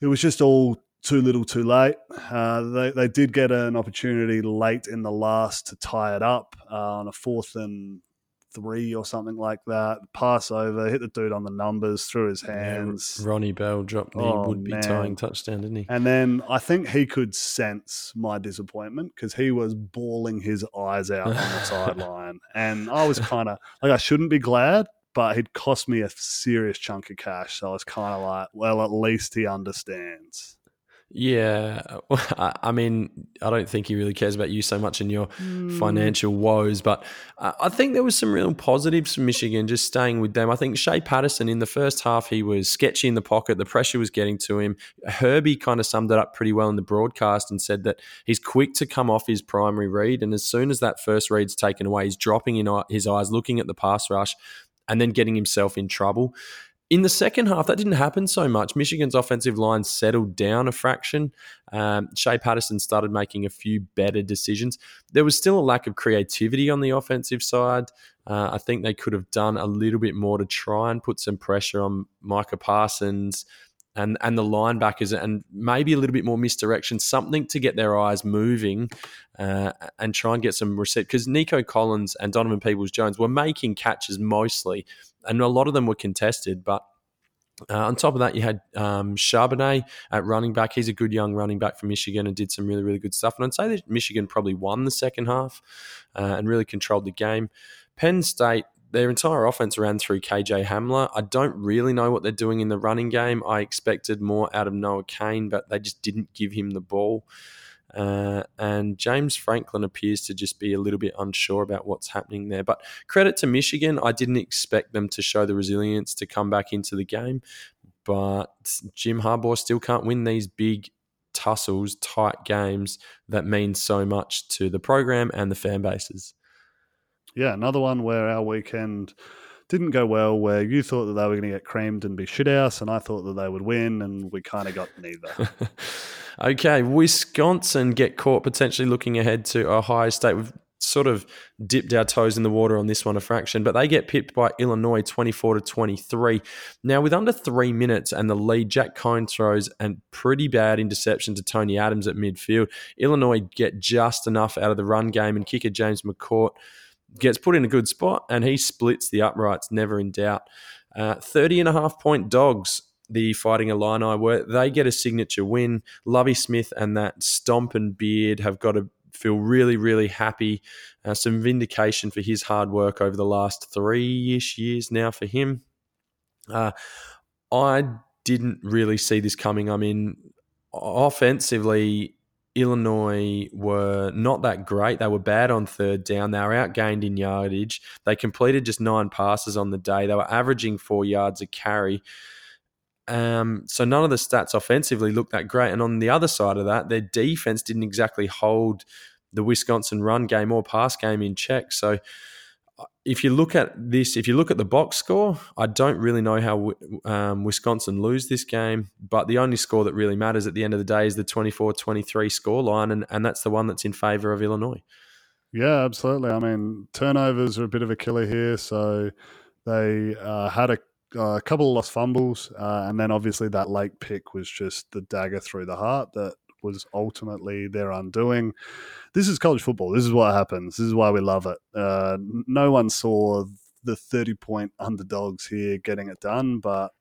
it was just all too little, too late. Uh, they they did get an opportunity late in the last to tie it up uh, on a fourth and three or something like that. Pass over, hit the dude on the numbers through his hands. Yeah, Ronnie Bell dropped the oh, would be tying touchdown, didn't he? And then I think he could sense my disappointment because he was bawling his eyes out on the sideline. And I was kind of like, I shouldn't be glad, but it cost me a serious chunk of cash. So I was kind of like, well, at least he understands. Yeah, I mean, I don't think he really cares about you so much in your mm. financial woes, but I think there was some real positives from Michigan just staying with them. I think Shea Patterson in the first half he was sketchy in the pocket, the pressure was getting to him. Herbie kind of summed it up pretty well in the broadcast and said that he's quick to come off his primary read, and as soon as that first read's taken away, he's dropping in his eyes, looking at the pass rush, and then getting himself in trouble. In the second half, that didn't happen so much. Michigan's offensive line settled down a fraction. Um, Shea Patterson started making a few better decisions. There was still a lack of creativity on the offensive side. Uh, I think they could have done a little bit more to try and put some pressure on Micah Parsons and and the linebackers, and maybe a little bit more misdirection, something to get their eyes moving, uh, and try and get some reset. Because Nico Collins and Donovan Peoples Jones were making catches mostly, and a lot of them were contested, but. Uh, on top of that, you had um, Charbonnet at running back. He's a good young running back from Michigan and did some really, really good stuff. And I'd say that Michigan probably won the second half uh, and really controlled the game. Penn State their entire offense ran through KJ Hamler. I don't really know what they're doing in the running game. I expected more out of Noah Cain, but they just didn't give him the ball. Uh, and James Franklin appears to just be a little bit unsure about what's happening there. But credit to Michigan, I didn't expect them to show the resilience to come back into the game. But Jim Harbaugh still can't win these big tussles, tight games that mean so much to the program and the fan bases. Yeah, another one where our weekend didn't go well, where you thought that they were going to get creamed and be shit shithouse, and I thought that they would win, and we kind of got neither. okay, Wisconsin get caught potentially looking ahead to Ohio State. We've sort of dipped our toes in the water on this one a fraction, but they get pipped by Illinois 24 to 23. Now, with under three minutes and the lead, Jack Coan throws a pretty bad interception to Tony Adams at midfield. Illinois get just enough out of the run game, and kicker James McCourt gets put in a good spot and he splits the uprights, never in doubt. Uh, 30 and a half point dogs, the Fighting Illini were. They get a signature win. Lovie Smith and that Stomp and Beard have got to feel really, really happy. Uh, some vindication for his hard work over the last three ish years now for him. Uh, I didn't really see this coming. I mean, offensively, Illinois were not that great. They were bad on third down. They were outgained in yardage. They completed just nine passes on the day. They were averaging four yards a carry. Um, so none of the stats offensively looked that great. And on the other side of that, their defense didn't exactly hold the Wisconsin run game or pass game in check. So if you look at this, if you look at the box score, I don't really know how um, Wisconsin lose this game, but the only score that really matters at the end of the day is the 24 23 score line, and, and that's the one that's in favor of Illinois. Yeah, absolutely. I mean, turnovers are a bit of a killer here. So they uh, had a, a, couple of lost fumbles, uh, and then obviously that late pick was just the dagger through the heart that was ultimately their undoing. This is college football. This is what happens. This is why we love it. Uh, no one saw the 30 point underdogs here getting it done, but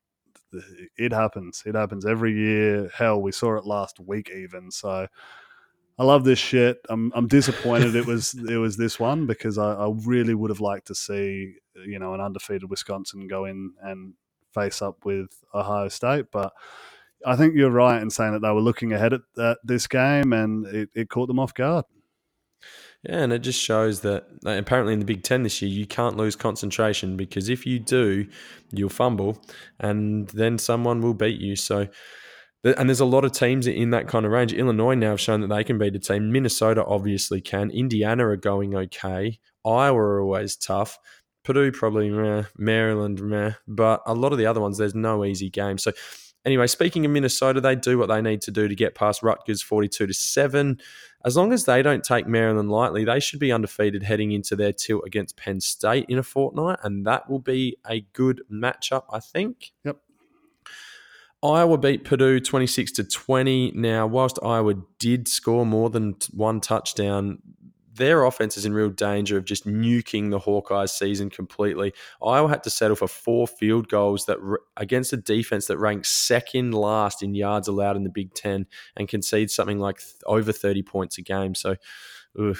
it happens. It happens every year. Hell, we saw it last week even. So I love this shit. I'm I'm disappointed it was it was this one because I, I really would have liked to see you know an undefeated Wisconsin go in and face up with Ohio State, but I think you're right in saying that they were looking ahead at, at this game and it, it caught them off guard. Yeah, and it just shows that uh, apparently in the Big Ten this year, you can't lose concentration because if you do, you'll fumble and then someone will beat you. So and there's a lot of teams in that kind of range. Illinois now have shown that they can beat a team. Minnesota obviously can. Indiana are going okay. Iowa are always tough. Purdue probably meh. Maryland meh. But a lot of the other ones, there's no easy game. So anyway, speaking of Minnesota, they do what they need to do to get past Rutgers 42 to 7. As long as they don't take Maryland lightly, they should be undefeated heading into their tilt against Penn State in a fortnight, and that will be a good matchup, I think. Yep. Iowa beat Purdue 26 to 20. Now, whilst Iowa did score more than one touchdown, their offense is in real danger of just nuking the Hawkeyes season completely. Iowa had to settle for four field goals that against a defense that ranks second last in yards allowed in the Big Ten and concede something like over 30 points a game. So, ugh,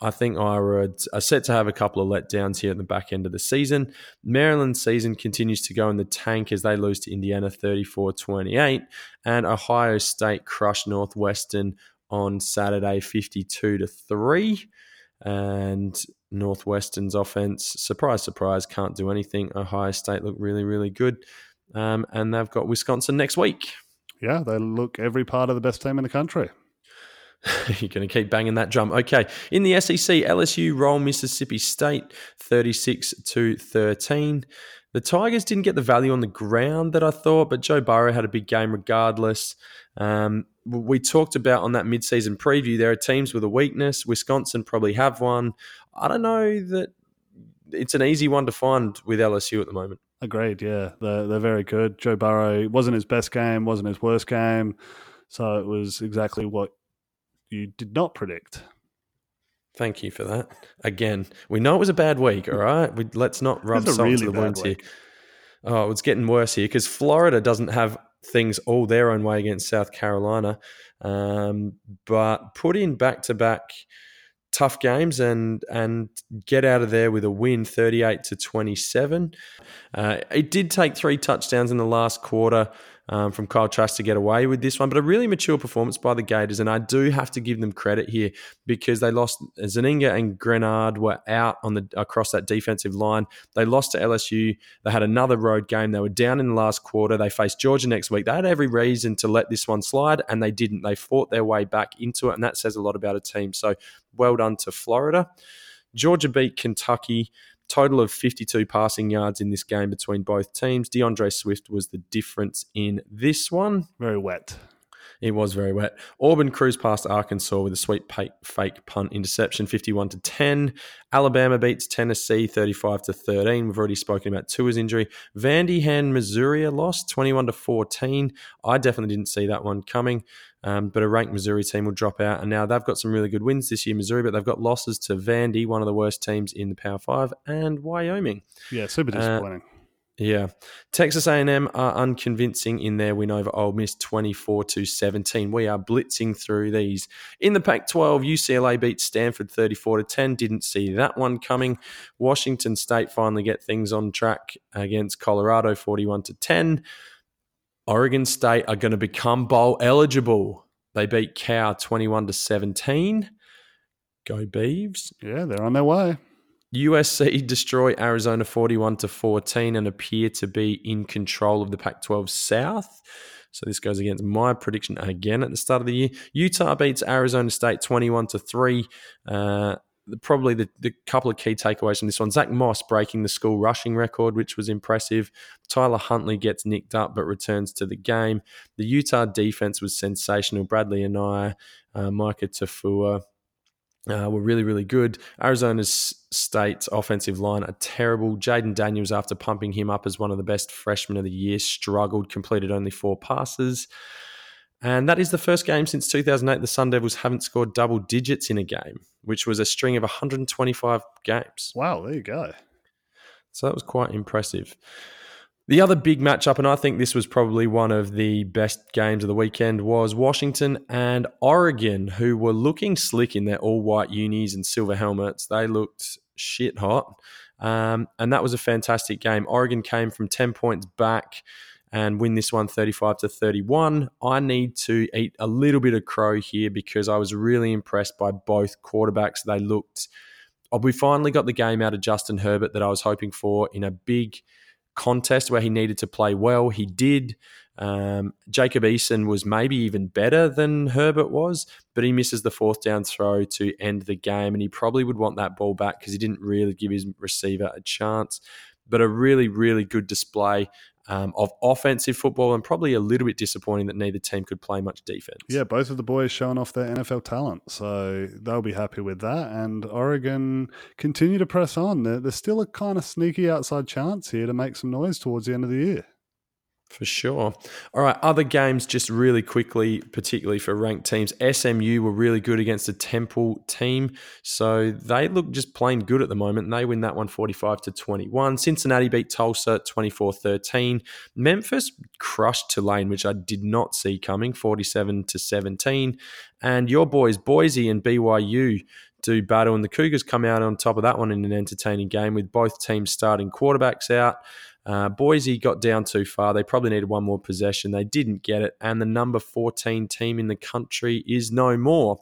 I think Ira are set to have a couple of letdowns here at the back end of the season. Maryland's season continues to go in the tank as they lose to Indiana 34 28, and Ohio State crushed Northwestern on Saturday 52 to 3. And Northwestern's offense, surprise, surprise, can't do anything. Ohio State look really, really good. Um, and they've got Wisconsin next week. Yeah, they look every part of the best team in the country. You're going to keep banging that drum. Okay. In the SEC, LSU roll Mississippi State 36 to 13. The Tigers didn't get the value on the ground that I thought, but Joe Burrow had a big game regardless. Um, we talked about on that midseason preview, there are teams with a weakness. Wisconsin probably have one. I don't know that it's an easy one to find with LSU at the moment. Agreed. Yeah, they're they're very good. Joe Burrow wasn't his best game, wasn't his worst game, so it was exactly what you did not predict. Thank you for that. Again, we know it was a bad week. All right, we, let's not rub salt really to the wounds here. Oh, it's getting worse here because Florida doesn't have things all their own way against South Carolina, um, but put in back to back tough games and and get out of there with a win 38 to 27 uh, it did take three touchdowns in the last quarter um, from Kyle Trask to get away with this one. But a really mature performance by the Gators, and I do have to give them credit here because they lost Zuniga and Greenard were out on the across that defensive line. They lost to LSU. They had another road game. They were down in the last quarter. They faced Georgia next week. They had every reason to let this one slide, and they didn't. They fought their way back into it, and that says a lot about a team. So well done to Florida. Georgia beat Kentucky. Total of 52 passing yards in this game between both teams. D'Andre Swift was the difference in this one. Very wet. It was very wet. Auburn cruised past Arkansas with a sweet fake punt interception, 51 to 10. Alabama beats Tennessee 35 to 13. We've already spoken about Tua's injury. Vandy hand Missouri lost 21 to 14. I definitely didn't see that one coming. Um, but a ranked Missouri team will drop out. And now they've got some really good wins this year, Missouri, but they've got losses to Vandy, one of the worst teams in the Power Five, and Wyoming. Yeah, super uh, disappointing. Uh, yeah, Texas A&M are unconvincing in their win over Ole Miss, twenty-four to seventeen. We are blitzing through these. In the Pac-12, UCLA beat Stanford thirty-four to ten. Didn't see that one coming. Washington State finally get things on track against Colorado, forty-one to ten. Oregon State are going to become bowl eligible. They beat Cal 21 to 17. Go Beavs. Yeah, they're on their way. USC destroy Arizona 41 to 14 and appear to be in control of the Pac 12 South. So this goes against my prediction again at the start of the year. Utah beats Arizona State 21 to 3. Uh, probably the, the couple of key takeaways from this one Zach Moss breaking the school rushing record, which was impressive. Tyler Huntley gets nicked up but returns to the game. The Utah defense was sensational. Bradlee Anae, uh, Mika Tafua. Uh, were really, really good. Arizona's State's offensive line are terrible. Jayden Daniels, after pumping him up as one of the best freshmen of the year, struggled, completed only four passes. And that is the first game since 2008 the Sun Devils haven't scored double digits in a game, which was a string of 125 games. Wow, there you go. So that was quite impressive. The other big matchup, and I think this was probably one of the best games of the weekend, was Washington and Oregon, who were looking slick in their all white unis and silver helmets. They looked shit hot. Um, and that was a fantastic game. Oregon came from 10 points back and win this one 35 to 31. I need to eat a little bit of crow here because I was really impressed by both quarterbacks. They looked, oh, we finally got the game out of Justin Herbert that I was hoping for in a big contest where he needed to play well. He did. Um, Jacob Eason was maybe even better than Herbert was, but he misses the fourth down throw to end the game, and he probably would want that ball back because he didn't really give his receiver a chance. But a really, really good display um, of offensive football, and probably a little bit disappointing that neither team could play much defense. Yeah, both of the boys showing off their NFL talent, so they'll be happy with that. And Oregon continue to press on. There's still a kind of sneaky outside chance here to make some noise towards the end of the year. For sure. All right, other games just really quickly, particularly for ranked teams. SMU were really good against a Temple team, so they look just plain good at the moment. And they win that one 45 to 21. Cincinnati beat Tulsa 24-13. Memphis crushed Tulane, which I did not see coming, 47 to 17. And your boys Boise and BYU do battle, and the Cougars come out on top of that one in an entertaining game with both teams starting quarterbacks out. Uh, Boise got down too far. They probably needed one more possession. They didn't get it. And the number 14 team in the country is no more.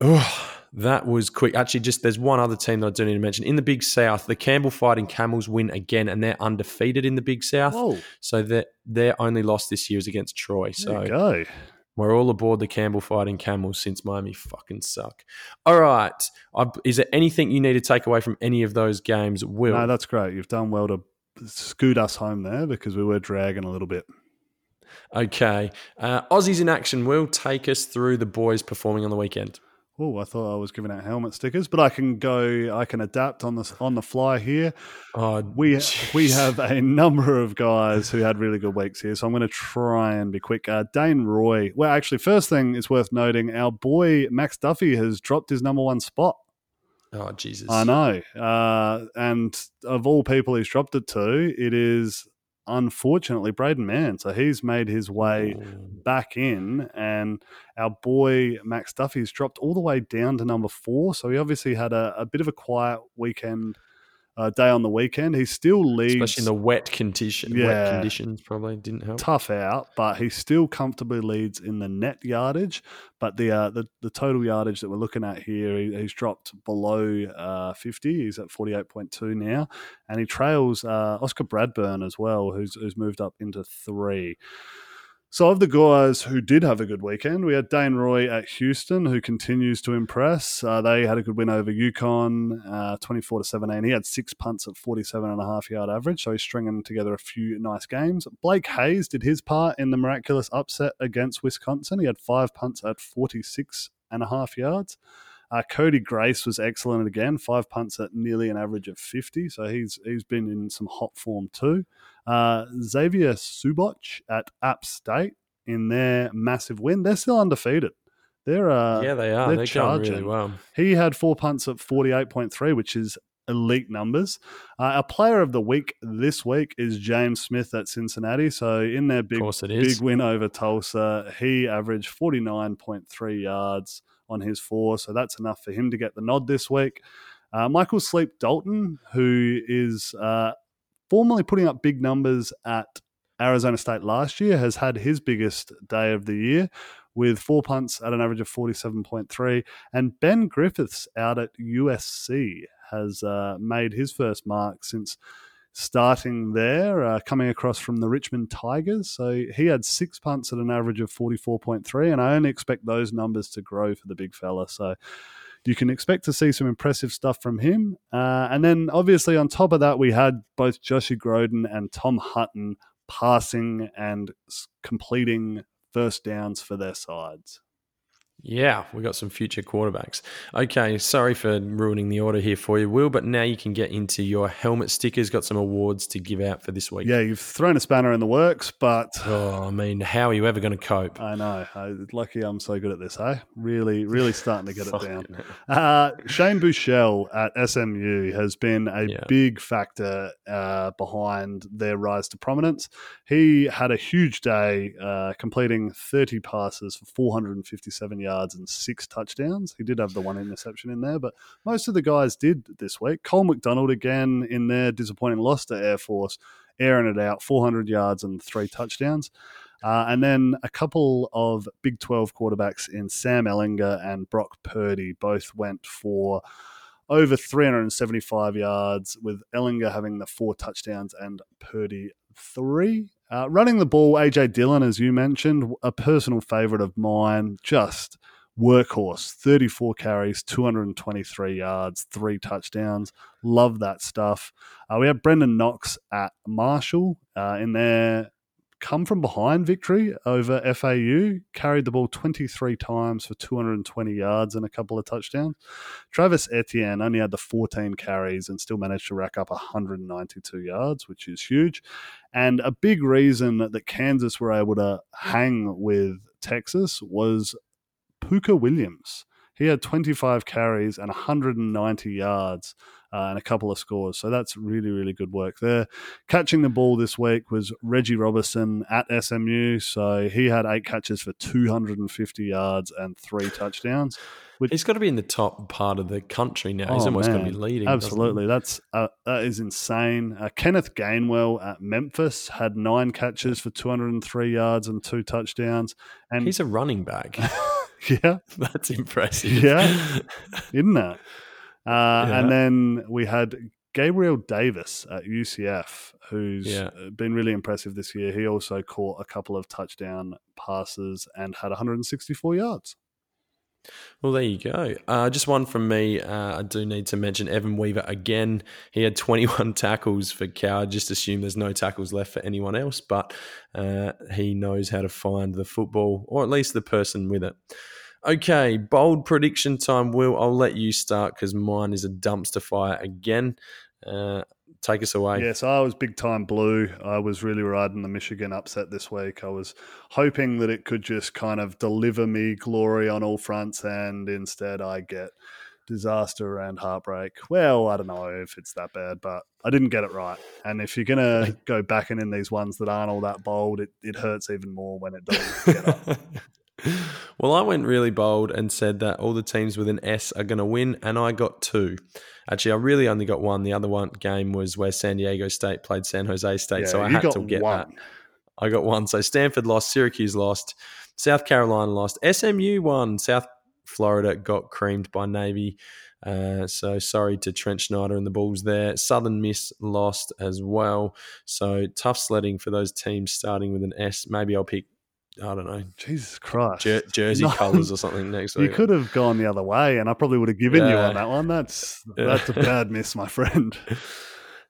Oh, that was quick. Actually, just there's one other team that I do need to mention. In the Big South, the Campbell Fighting Camels win again, and they're undefeated in the Big South. Whoa. So their their only loss this year is against Troy. So go. We're all aboard the Campbell fighting camels since Miami fucking suck. All right. Is there anything you need to take away from any of those games, Will? No, that's great. You've done well to scoot us home there because we were dragging a little bit. Okay. Uh, Aussies in action will take us through the boys performing on the weekend. Oh, I thought I was giving out helmet stickers, but I can go. I can adapt on the on the fly here. Oh, we geez. we have a number of guys who had really good weeks here, so I'm going to try and be quick. Uh, Dane Roy. Well, actually, first thing is worth noting: our boy Max Duffy has dropped his number one spot. Oh Jesus! I know, uh, and of all people he's dropped it to, it is unfortunately Braden Mann. So he's made his way mm. back in, and our boy Max Duffy's dropped all the way down to number four. So he obviously had a, a bit of a quiet weekend uh, day on the weekend. He still leads, especially in the wet condition. Yeah, wet conditions probably didn't help. Tough out, but he still comfortably leads in the net yardage. But the uh, the, the total yardage that we're looking at here, he, he's dropped below uh, fifty. He's at forty eight point two now, and he trails uh, Oscar Bradburn as well, who's who's moved up into three. So, of the guys who did have a good weekend, we had Dane Roy at Houston, who continues to impress. Uh, they had a good win over UConn, uh, 24 to 17. He had six punts at 47 and a half yard average, so he's stringing together a few nice games. Blake Hayes did his part in the miraculous upset against Wisconsin. He had five punts at 46 and a half yards. Uh, Cody Grace was excellent again, five punts at nearly an average of 50, so he's he's been in some hot form too. Uh, Xavier Suboc at App State in their massive win. They're still undefeated. They're uh, yeah, they are. They're, they're charging. really well. He had four punts at forty eight point three, which is elite numbers. Uh, our player of the week this week is James Smith at Cincinnati. So in their big big win over Tulsa, he averaged forty nine point three yards on his four. So that's enough for him to get the nod this week. Uh, Michael Sleep Dalton, who is uh, formerly putting up big numbers at Arizona State last year, has had his biggest day of the year with four punts at an average of 47.3. And Ben Griffiths out at USC has uh, made his first mark since starting there, uh, coming across from the Richmond Tigers. So he had six punts at an average of 44.3, and I only expect those numbers to grow for the big fella. So you can expect to see some impressive stuff from him. Uh, and then obviously on top of that, we had both Joshie Growden and Tom Hutton passing and completing first downs for their sides. Yeah, we got some future quarterbacks. Okay, sorry for ruining the order here for you, Will, but now you can get into your helmet stickers. Got some awards to give out for this week. Yeah, you've thrown a spanner in the works, but. Oh, I mean, how are you ever going to cope? I know. I, lucky I'm so good at this, eh? Really, really starting to get it down. Uh, Shane Buechele at SMU has been a yeah. big factor uh, behind their rise to prominence. He had a huge day, uh, completing 30 passes for 457 yards yards and six touchdowns. He did have the one interception in there, but most of the guys did this week. Cole McDonald again in their disappointing loss to Air Force, airing it out, 400 yards and three touchdowns. Uh, and then a couple of Big 12 quarterbacks in Sam Ehlinger and Brock Purdy both went for over 375 yards, with Ehlinger having the four touchdowns and Purdy three. Uh, running the ball, AJ Dillon, as you mentioned, a personal favourite of mine, just workhorse 34 carries, 223 yards, three touchdowns. Love that stuff. Uh, we have brenden Knox at Marshall uh, in their come from behind victory over FAU, carried the ball 23 times for 220 yards and a couple of touchdowns. Travis Etienne only had the 14 carries and still managed to rack up 192 yards, which is huge. And a big reason that Kansas were able to hang with Texas was Pooka Williams. He had 25 carries and 190 yards uh, and a couple of scores. So that's really, really good work there. Catching the ball this week was Reggie Roberson at SMU. So he had eight catches for 250 yards and three touchdowns. Which, He's got to be in the top part of the country now. He's oh, almost going to be leading. Absolutely, that's uh, that is insane. Uh, Kenneth Gainwell at Memphis had nine catches for 203 yards and two touchdowns. And he's a running back. yeah, that's impressive. Yeah, isn't that? Uh, yeah. And then we had Gabriel Davis at UCF, who's yeah. Uh, been really impressive this year. He also caught a couple of touchdown passes and had 164 yards. Well, there you go. Uh, just one from me. Uh, I do need to mention Evan Weaver again. He had 21 tackles for Cal. Just assume there's no tackles left for anyone else, but uh, he knows how to find the football, or at least the person with it. Okay, bold prediction time, Will. I'll let you start because mine is a dumpster fire again. Take us away. Yes, I was big time blue. I was really riding the Michigan upset this week. I was hoping that it could just kind of deliver me glory on all fronts, and instead I get disaster and heartbreak. Well, I don't know if it's that bad, but I didn't get it right. And if you're going to go back and in these ones that aren't all that bold, it, it hurts even more when it doesn't get up. well, I went really bold and said that all the teams with an S are going to win, and I got two. Actually, I really only got one. The other one game was where San Diego State played San Jose State, yeah, so I had to get one. that. I got one. So Stanford lost, Syracuse lost, South Carolina lost, SMU won, South Florida got creamed by Navy. Uh, so sorry to Trent Schneider and the Bulls there. Southern Miss lost as well. So tough sledding for those teams starting with an S. Maybe I'll pick I don't know. Jesus Christ. Jer- jersey no. colours or something next week. You could have gone the other way and I probably would have given yeah. you on that one. That's yeah. that's a bad miss, my friend.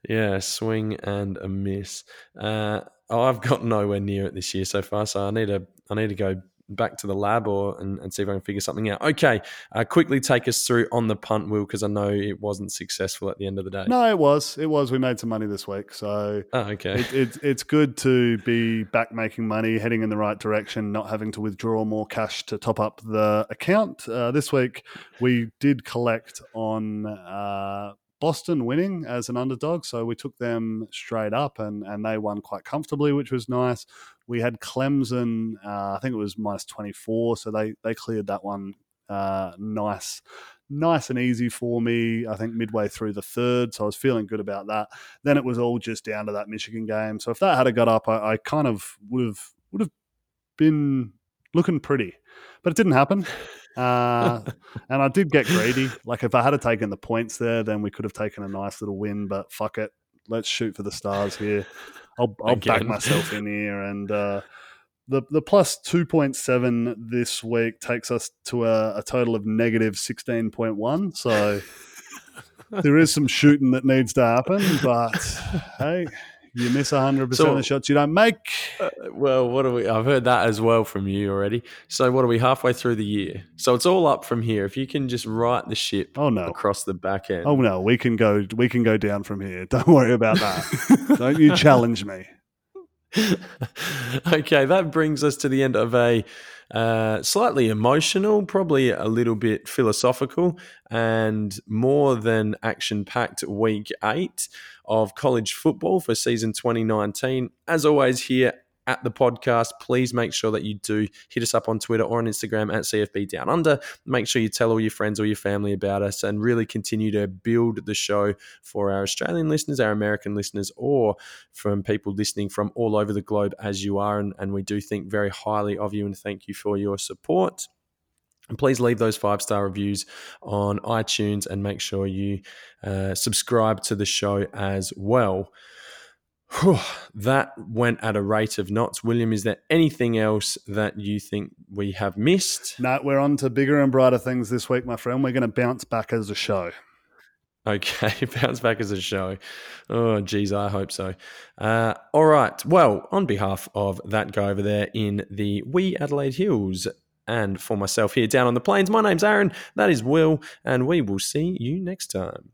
Yeah, swing and a miss. Uh, oh, I've got nowhere near it this year so far, so I need to I need to go back to the lab or and, and see if I can figure something out. Okay, uh, quickly take us through on the punt wheel because I know it wasn't successful at the end of the day. No, it was. It was. We made some money this week, so oh, okay. It, it, it's good to be back making money, heading in the right direction, not having to withdraw more cash to top up the account. Uh, this week we did collect on. Uh, Boston winning as an underdog, so we took them straight up, and and they won quite comfortably, which was nice. We had Clemson, uh, I think it was minus twenty four, so they they cleared that one uh, nice. Nice and easy for me, I think, midway through the third. So I was feeling good about that. Then it was all just down to that Michigan game. So if that had got up, I, I kind of would have would have been looking pretty, but it didn't happen. Uh, and I did get greedy. Like if I had taken the points there, then we could have taken a nice little win. But fuck it, let's shoot for the stars here. I'll, I'll back myself in here, and uh, the the plus two point seven this week takes us to a, a total of negative sixteen point one. So there is some shooting that needs to happen, but hey, you miss 100% so, of the shots you don't make. Uh, well, what are we? I've heard that as well from you already. So, what are we halfway through the year? So, it's all up from here. If you can just right the ship oh, no. across the back end. Oh, no. We can go, we can go down from here. Don't worry about that. don't you challenge me. okay, that brings us to the end of a uh, slightly emotional, probably a little bit philosophical, and more than action packed week eight of college football for season 2019. As always, here at the podcast, please make sure that you do hit us up on Twitter or on Instagram at CFB Down Under. Make sure you tell all your friends or your family about us and really continue to build the show for our Australian listeners, our American listeners, or from people listening from all over the globe as you are. And, and we do think very highly of you and thank you for your support. And please leave those five star reviews on iTunes and make sure you uh, subscribe to the show as well. Whew, that went at a rate of knots. William, is there anything else that you think we have missed? No, we're on to bigger and brighter things this week, my friend. We're going to bounce back as a show. Okay, bounce back as a show. Oh, geez, I hope so. Uh, all right. Well, on behalf of that guy over there in the wee Adelaide Hills, and for myself here down on the plains, my name's Aaron. That is Will, and we will see you next time.